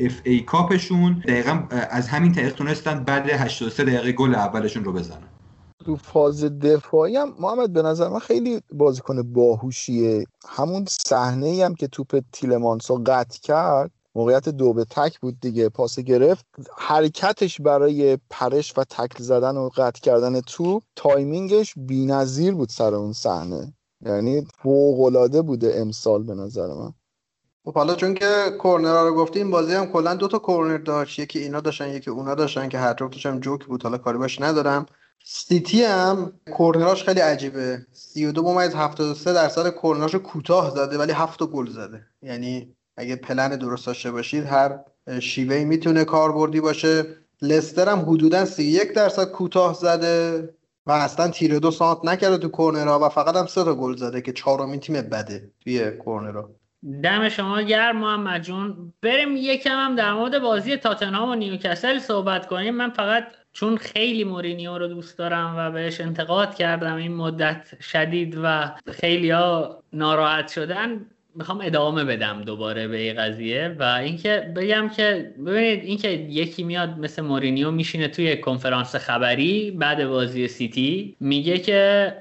FA Cup شون دقیقا از همین طریق تونستن بعد 83 دقیقه گل اولشون رو بزنن. تو فاز دفاعی هم محمد به نظر من خیلی بازیکن باهوشیه. همون صحنه هم که توپ تیلمانس رو قطع کرد موقعیت دو به تک بود دیگه پاس گرفت. حرکتش برای پرش و تکل زدن و قطع کردن تو timing ش بی‌نظیر بود سر اون صحنه. یعنی فوق بوده امسال به نظر من. خب حالا چون که کورنر رو گفتیم بازی هم کلا دو تا کورنر داشت. یکی اینا داشتن یکی اونا داشتن که هر هم جوک بود. حالا کاری باش ندارم. سیتی هم کورنراش خیلی عجیبه. 32 ممیز 73 درصد کورنراش کوتاه زده ولی 7 گل زده. یعنی اگه پلن درست داشته باشید هر شیوهی می‌تونه کاربردی باشه. لستر هم حدودا 31 درصد کوتاه زده و اصلا تیر دو سانت نکرده تو کورنرها و فقط هم سه تا گل زده که چهارمین تیم بده توی کورنرها دم شما گرم محمد جون. بریم یکم هم در مورد بازی تاتنهام و نیوکاسل صحبت کنیم. من فقط چون خیلی مورینیو رو دوست دارم و بهش انتقاد کردم این مدت شدید و خیلی ها ناراحت شدن می‌خوام ادامه بدم دوباره به این قضیه و اینکه بگم که ببینید اینکه یکی میاد مثل مورینیو میشینه توی کنفرانس خبری بعد بازی سیتی میگه که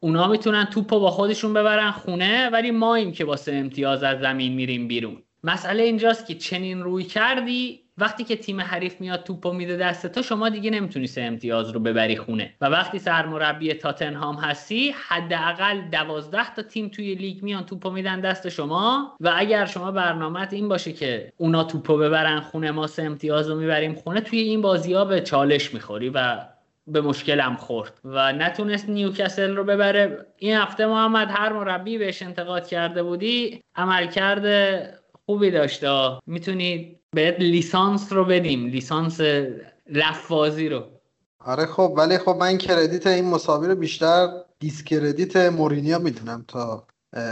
اونا می‌تونن توپو با خودشون ببرن خونه ولی ماییم که واسه امتیاز از زمین میریم بیرون. مسئله اینجاست که چنین روی کردی وقتی که تیم حریف میاد توپو میده دست تو شما دیگه نمی‌تونی سه امتیاز رو ببری خونه. و وقتی سرمربی تاتنهام هستی حداقل دوازده تا تیم توی لیگ میان توپو میدن دست شما. و اگر شما برنامه این باشه که اونا توپو ببرن خونه ما سه امتیاز رو می‌بریم خونه توی این بازی ها به چالش می‌خوری و به مشکلم خورد. و نتونست نیوکاسل رو ببره. این هفته محمد هر مربی بهش انتقاد کرده بودی عملکرد خوبی داشته. می‌تونید بهت لیسانس رو بدیم لیسانس لفاظی رو. آره خب ولی خب من credit این مساوی رو بیشتر discredit مورینیا می‌دونم تا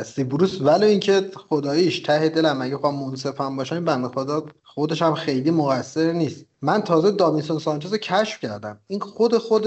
سیبروس ولی اینکه خداییش ته دلم اگه خواهم منصفم باشم این بنده خدا خودش هم خیلی مقصر نیست. من تازه داوینسون سانچز رو کشف کردم. این خود خود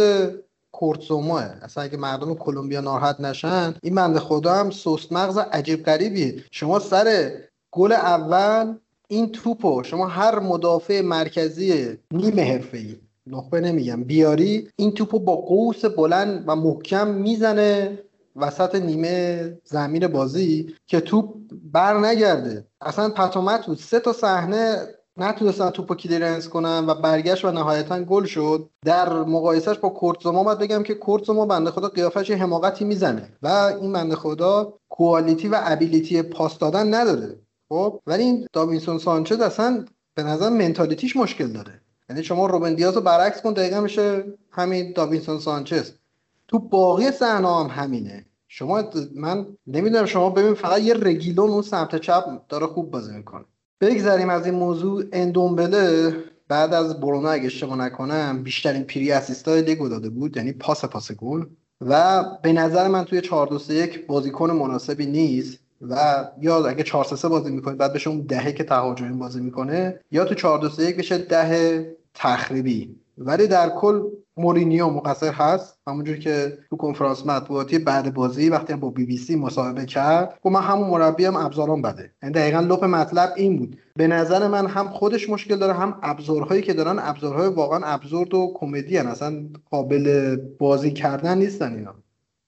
کورتزوماه اصلا اگه مردم کلمبیا ناراحت نشن این بنده خدا هم سوست مغز عجیب غریبیه. شما سر گل اول این توپو. شما هر مدافع مرکزی نیمه حرفه‌ای نخبه نمیگم بیاری این توپو با قوس بلند و محکم می‌زنه وسط نیمه زمین بازی که توپ بر نگرده. اصلا پتومت بود سه تا صحنه نتونستن توپو کلیرنس کنن و برگشت و نهایتا گل شد. در مقایسهش با کورتزوما باید بگم که کورتزوما بنده خدا قیافش حماقتی می‌زنه و این بنده خدا quality و ability پاس دادن نداره. خب ولی این داوینسون سانچز اصلا به نظر mentality ش مشکل داره. یعنی شما روبن دیاز رو برعکس کن دقیقا میشه همین داوینسون سانچز. تو باقی صحنه هم همینه. شما من نمی‌دونم شما ببین فقط یه رگیلون اون سمت چپ داره خوب بازی می‌کنه. بگذریم از این موضوع. اندومبله بعد از برونو اگه اشتباه نکنم بیشترین pre-assist ای لیگو داده بود یعنی پاس پاس گل. و به نظر من توی 4 2 1 بازیکن مناسبی نیست. و یا اگه 4 3 بازی می‌کنه بعد بشه اون دهه که تهاجمی بازی می‌کنه یا تو 4 2 1 بشه ده تخریبی. ولی در کل مورینیو مقصر هست. همونجور که تو کنفرانس مطبوعاتی بعد بازی وقتی هم با بی بی سی مصاحبه کرد گفت من همون مربی هم ابزارم بده. یعنی دقیقا لپ مطلب این بود. به نظر من هم خودش مشکل داره هم ابزارهایی که دارن ابزارهای واقعا ابزورد و کمدی اصلا قابل بازی کردن نیستن اینا.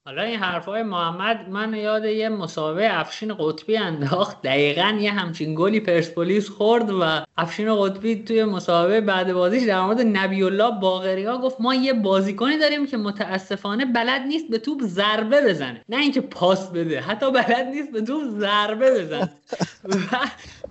حالا این حرفای محمد من یاد یه مسابقه افشین قطبی انداخت. دقیقا یه همچین گلی پرسپولیس خورد و افشین قطبی توی مسابقه بعد بازیش در مورد نبی الله باقری ها گفت ما یه بازیکنی داریم که متاسفانه بلد نیست به توپ ضربه بزنه. نه اینکه پاس بده حتی بلد نیست به توپ ضربه بزنه. و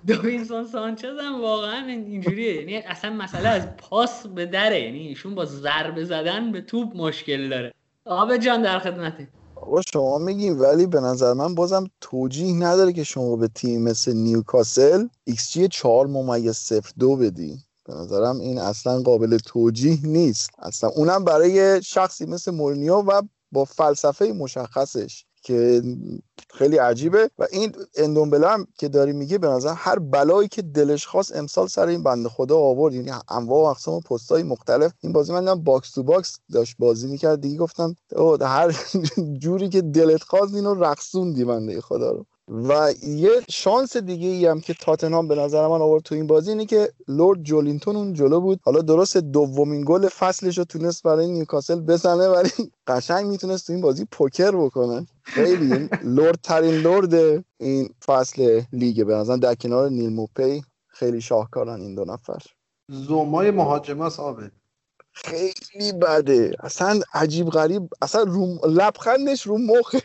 دوینسون سانچز هم واقعا اینجوریه. یعنی اصلا مسئله از پاس به دره. یعنی ایشون با ضربه زدن به توپ مشکل داره. آبد جان در خدمتت آقا شما میگین ولی به نظر من بازم توجیه نداره که شما به تیم مثل نیوکاسل ایکس جی 4 ممیز 0 دو بدی. به نظرم این اصلا قابل توجیه نیست. اصلا اونم برای شخصی مثل مورینیو و با فلسفه مشخصش. که خیلی عجیبه. و این اندومبله هم که داری میگه به نظر هر بلایی که دلش خواست امسال سر این بنده خدا آورد. یعنی انواع و اقسام پستای مختلف. این بازی من box to box داشت بازی می‌کرد. دیگه گفتم هر جوری که دلت خواست اینو رقصوندی بنده خدا رو. و یه شانس دیگه ای هم که تاتنهام به نظر من آورد تو این بازی اینه که Lord جولینتون اون جلو بود. حالا درست دومین گل فصلش رو تونست برای نیوکاسل بزنه ولی قشنگ می‌تونست تو این بازی پوکر بکنه. خیلی Lord ترین Lord این فصل لیگ به نظر در کنار نیل موپی خیلی شاهکارن این دو نفر. زومای مهاجمه آبه. خیلی بده. اصلا عجیب غریب. اصلا رو لبخندش رو مخه.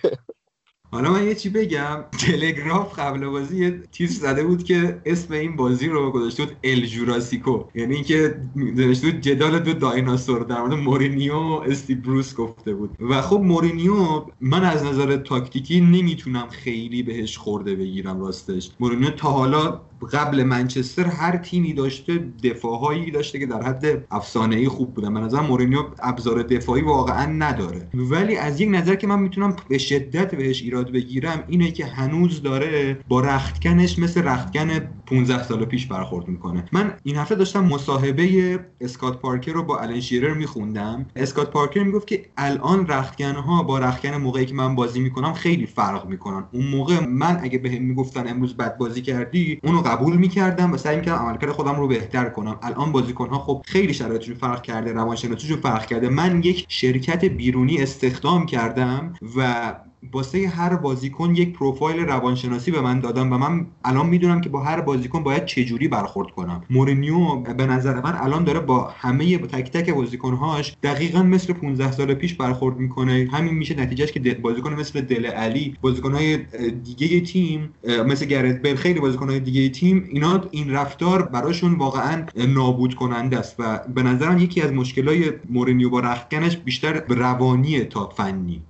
حالا من یه چی بگم؟ تلگراف قبل بازی یه تیز زده بود که اسم این بازی رو گذاشته بود ال جوراسیکو یعنی اینکه نوشته بود جدال دو دایناسور. در مورد مورینیو استی بروس گفته بود. و خب مورینیو من از نظر تاکتیکی نمی‌تونم خیلی بهش خورده بگیرم راستش. مورینیو تا حالا قبل منچستر هر تیمی داشته دفاعهایی داشته که در حد افسانه ای خوب بودن. من نظر مورینیو ابزار دفاعی واقعا نداره. ولی از یک نظر که من می‌تونم به شدت بهش ایراد بگیرم اینه که هنوز داره با رختکنش مثل رختکن 15 سال پیش برخورد می‌کنه. من این هفته داشتم مصاحبه اسکات پارکر رو با الان شیرر میخوندم. اسکات پارکر می‌گفت که الان رختکن ها با رختکن موقعی که من بازی می‌کنم خیلی فرق می‌کنن. اون موقع من اگه بهم می‌گفتن امروز بد بازی کردی اونو قبول می‌کردم و سعی می‌کردم عملکرد خودم رو بهتر کنم. الان بازیکن ها خب خیلی شرایطشون فرق کرده روانشناسیشون فرق کرده. من یک شرکت بیرونی استخدام کردم و واسه هر بازیکن یک پروفایل روانشناسی به من دادم و من الان می‌دونم که با هر بازیکن باید چجوری برخورد کنم. مورینیو به نظر من الان داره با همه تک تک بازیکنهاش دقیقا مثل 15 سال پیش برخورد می‌کنه. همین میشه نتیجهش که بازیکن مثل دل علی بازیکنهای دیگه تیم مثل گرت بل خیلی بازیکنهای دیگه تیم اینا این رفتار براشون واقعا نابود کننده است و به نظرم یکی از مشکلای مورینیو با رختکنش بیشتر روانیه تا فنی.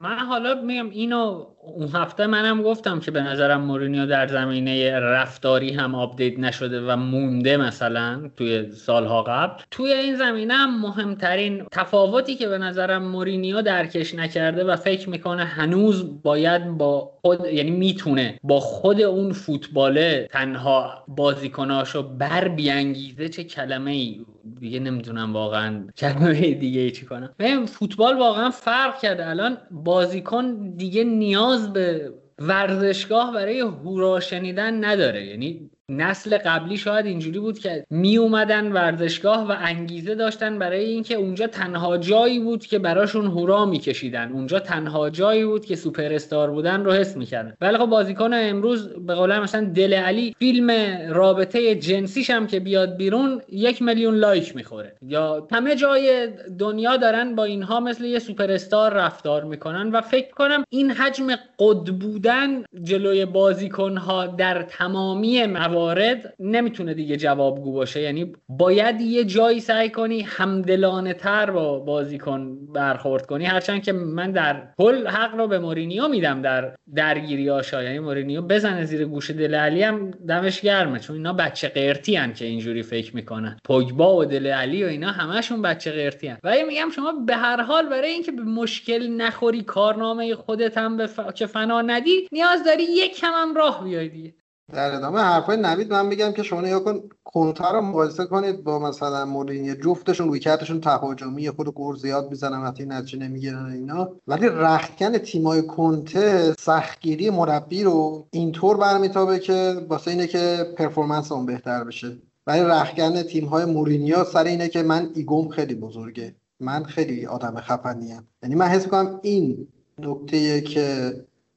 من حالا میگم اینو اون هفته منم گفتم که به نظرم مورینیو در زمینه رفتاری هم update نشده و مونده مثلا توی سالها قبل. توی این زمینه هم مهمترین تفاوتی که به نظرم مورینیو درکش نکرده و فکر می‌کنه هنوز باید با خود یعنی می‌تونه با خود اون فوتباله تنها بازیکناشو بر بیانگیزه چه کلمه ای دیگه نمی‌دونم واقعا کلمه دیگه ای چی کنم. فوتبال واقعا فرق کرده. الان بازیکن دیگه نیاز به ورزشگاه برای هورا شنیدن نداره. یعنی نسل قبلی شاید اینجوری بود که می اومدن ورزشگاه و انگیزه داشتن برای اینکه اونجا تنها جایی بود که براشون هورا میکشیدن. اونجا تنها جایی بود که سوپر استار بودن رو حس می‌کردن. ولی خب بازیکن امروز به قول مثلا دل علی فیلم رابطه جنسیش هم که بیاد بیرون یک میلیون لایک می‌خوره. یا همه جای دنیا دارن با اینها مثل یه سوپر استار رفتار می‌کنن و فکر کنم این حجم قد بودن جلوی بازیکن ها در تمامی موارد نمی‌تونه دیگه جوابگو باشه. یعنی باید یه جایی سعی کنی همدلانه تر با بازیکن برخورد کنی. هرچند که من در کل حق رو به مورینیو میدم در درگیری هاشا یعنی مورینیو بزنه زیر گوش دله الی هم دمش گرمه چون اینا بچه قرتی هن که اینجوری فکر می‌کنن. پوگبا و دله الی و اینا همشون بچه قرتی هن. ولی میگم شما به هر حال برای اینکه به مشکل نخوری کارنامه خودت هم به ف... که فنا ندی نیاز داری یک کم هم راه بیای دیگه. در ادامه حرفای نوید من میگم که شما نگاه کن کنته رو مقایسه کنید با مثلا مورینیو جفتشون رویکردشون تهاجمی خب غر زیاد می‌زنن وقتی نتیجه نمی‌گیرن اینا. ولی رختکن تیمای کنته سختگیری مربی رو اینطور برمیتابه که واسه اینه که performance اون بهتر بشه. ولی رختکن تیم های مورینیو سر اینه که من ego م خیلی بزرگه. من خیلی آدم خفنیم یعنی من حس می‌کنم این نکته که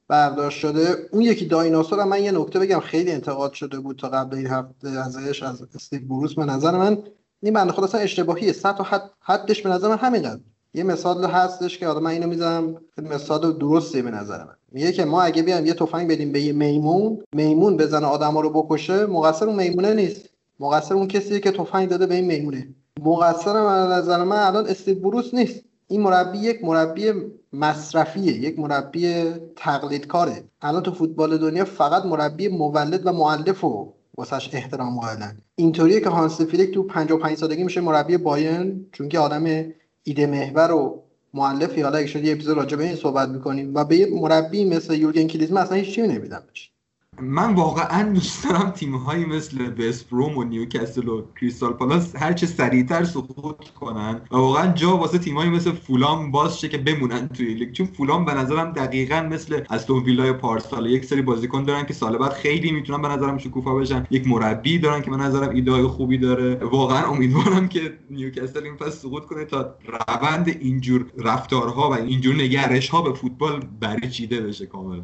برداشت شده. اون یکی دایناسور من یه نکته بگم خیلی انتقاد شده بود تا قبل این هفته ازش از استیو بروس به نظر من. این بنده خدا اصلا اشتباهیه تا حد حدش به نظر من همینقدر. یه مثال هستش که حالا من اینو می‌ذارم مثال درسته به نظر من. میگه که ما اگه بیایم یه تفنگ بدیم به یه میمون میمون بزنه آدما رو بکشه مقصر اون میمونه نیست. مقصر اون کسیه که تفنگ داده به این میمونه. مقصر من نظر من الان استیو بروس نیست. این مربی یک مربی مصرفیه یک مربی تقلیدکاره. الان تو فوتبال دنیا فقط مربی مولد و مؤلفه و واسش احترام قائلن. اینطوریه که هانسی فلیک تو 55 سالگی میشه مربی بایرن چون که آدم ایده محور و مؤلفیه حالا اگه شد یه اپیزود راجع به این صحبت می‌کنیم و به یه مربی مثل یورگن کلینزمن اصلا هیچ چیزی نمیدم بهش. من واقعا دوست دارم تیم هایی مثل وست بروم و نیوکاسل و کریستال پالاس هر چه سریعتر سقوط کنن و واقعا جا واسه تیم هایی مثل فولام باز شه که بمونن توی لیگ. چون فولام به نظرم دقیقا مثل استون ویلای پارسال یک سری بازیکن دارن که سال بعد خیلی می‌تونن به نظرم شکوفا بشن. یک مربی دارن که به نظرم ایده خوبی داره. واقعا امیدوارم که نیوکاسل این فصل سقوط کنه تا روند اینجور رفتارها و اینجور نگرش ها به فوتبال بریچیده بشه کاملا.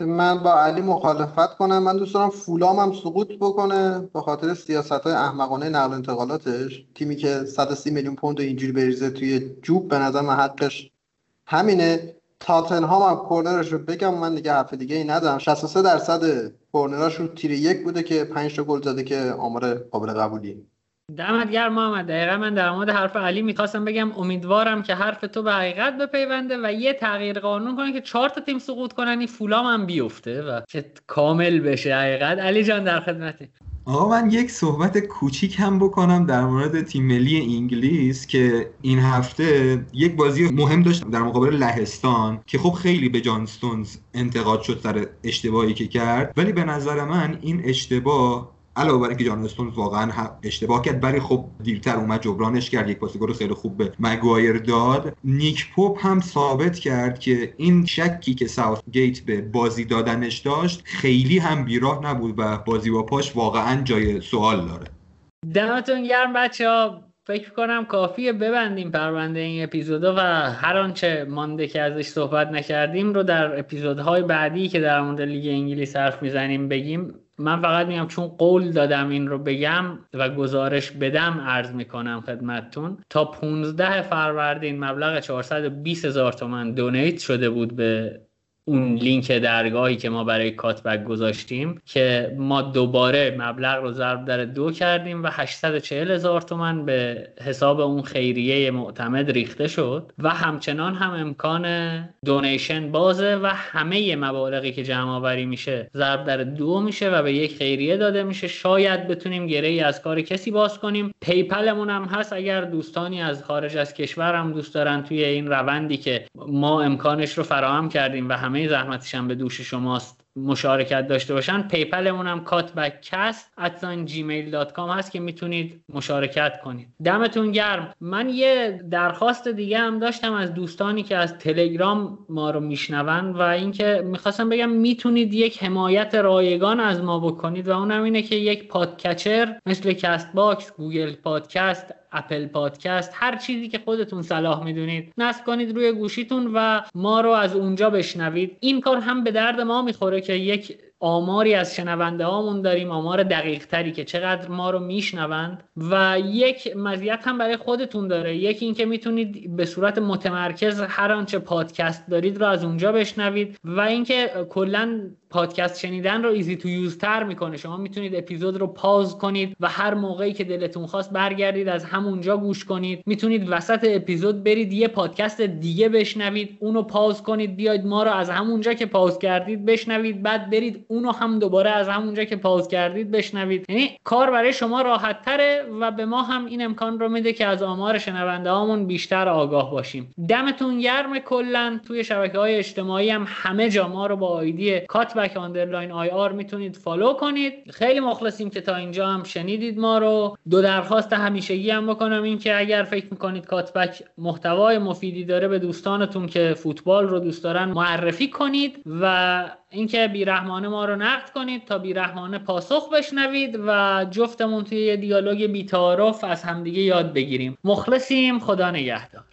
من با علی مخالفت کنم. من دوست دارم فولام هم سقوط بکنه به خاطر سیاست های احمقانه نقل انتقالاتش. تیمی که 130 میلیون پوند اینجوری بریزه توی جوب به نظر من حقش همینه. تاتنهام هم کورنرش رو بگم من دیگه حرف دیگه ای ندارم. 63 درصد کورنراش رو تیر یک بوده که 5 تا گل زده که آمار قابل قبولیه. دمت گرم محمد. دقیقا من در مورد حرف علی می‌خواستم بگم امیدوارم که حرف تو به حقیقت بپیونده و یه تغییر قانون کنه که چهار تا تیم سقوط کنن این فولام هم بیفته و که کامل بشه. حقیقت. علی جان در خدمتی. آقا من یک صحبت کوچیک هم بکنم در مورد تیم ملی انگلیس که این هفته یک بازی مهم داشت در مقابل لهستان که خب خیلی به جانستونز انتقاد شد سر اشتباهی که کرد. ولی به نظر من این اشتباه علاوه بر اینکه جان استونز واقعا اشتباه کرد ولی خب دیرتر اومد جبرانش کرد. یک پاس گل خیلی خوب به مگوایر داد. نیک پوپ هم ثابت کرد که این شکی که ساوث گیت به بازی دادنش داشت خیلی هم بیراه نبود و بازی با پاش واقعا جای سوال داره. دمتون گرم بچه ها فکر کنم کافیه ببندیم پرونده این اپیزودو و هر آنچه مانده که ازش صحبت نکردیم رو در اپیزودهای بعدی که در مورد لیگ انگلیس حرف می‌زنیم بگیم. من فقط میگم چون قول دادم این رو بگم و گزارش بدم عرض می‌کنم خدمتتون تا 15 فروردین مبلغ 420 هزار تومن دونیت شده بود به اون لینک درگاهی که ما برای کاتبک گذاشتیم که ما دوباره مبلغ رو ضرب در دو کردیم و 840 هزار تومن به حساب اون خیریه معتمد ریخته شد و همچنان هم امکان دونیشن بازه و همه مبالغی که جمع آوری میشه ضرب در دو میشه و به یک خیریه داده میشه. شاید بتونیم گره ای از کار کسی باز کنیم. پیپلمون هم هست. اگر دوستانی از خارج از کشور هم دوست دارن توی این روندی که ما امکانش رو فراهم کردیم و همه زحمتش هم به دوش شماست مشارکت داشته باشن. PayPal مون هم cutbackcast at sign Gmail dot هست که می‌تونید مشارکت کنید. دمتون گرم. من یه درخواست دیگه هم داشتم از دوستانی که از تلگرام ما رو میشنون و اینکه می‌خواستم بگم می‌تونید یک حمایت رایگان از ما بکنید و اونم اینه که یک podcatcher مثل Castbox Google Podcast Apple Podcast هر چیزی که خودتون صلاح می‌دونید نصب کنید روی گوشیتون و ما رو از اونجا بشنوید. این کار هم به درد ما می‌خوره که یک آماری از شنونده هامون داریم آمار دقیق تری که چقدر ما رو میشنوند و یک مزیت هم برای خودتون داره. یکی اینکه می‌تونید به صورت متمرکز هر آنچه پادکست دارید رو از اونجا بشنوید و اینکه کلا پادکست شنیدن رو easy to use تر می‌کنه. شما می‌تونید اپیزود رو pause کنید و هر موقعی که دلتون خواست برگردید از همونجا گوش کنید. می‌تونید وسط اپیزود برید یه پادکست دیگه بشنوید اونو pause کنید بیاید ما رو از همونجا که pause کردید بشنوید. بعد برید اونو هم دوباره از همونجا که pause کردید بشنوید. یعنی کار برای شما راحت تره و به ما هم این امکان رو میده که از آمار شنونده هامون بیشتر آگاه باشیم. دمتون گرم کلا. توی شبکه های اجتماعی هم همه جا ما رو با ID cut cutback underline IR می‌تونید follow کنید. خیلی مخلصیم که تا اینجا هم شنیدید ما رو. دو درخواست همیشگی هم بکنم این که اگر فکر می‌کنید کاتبک محتوای مفیدی داره به دوستانتون که فوتبال رو دوست دارن معرفی کنید و اینکه بیرحمانه ما رو نقد کنید تا بیرحمانه پاسخ بشنوید و جفتمون توی یه دیالوگ بیتعارف از همدیگه یاد بگیریم. مخلصیم. خدا نگهدار.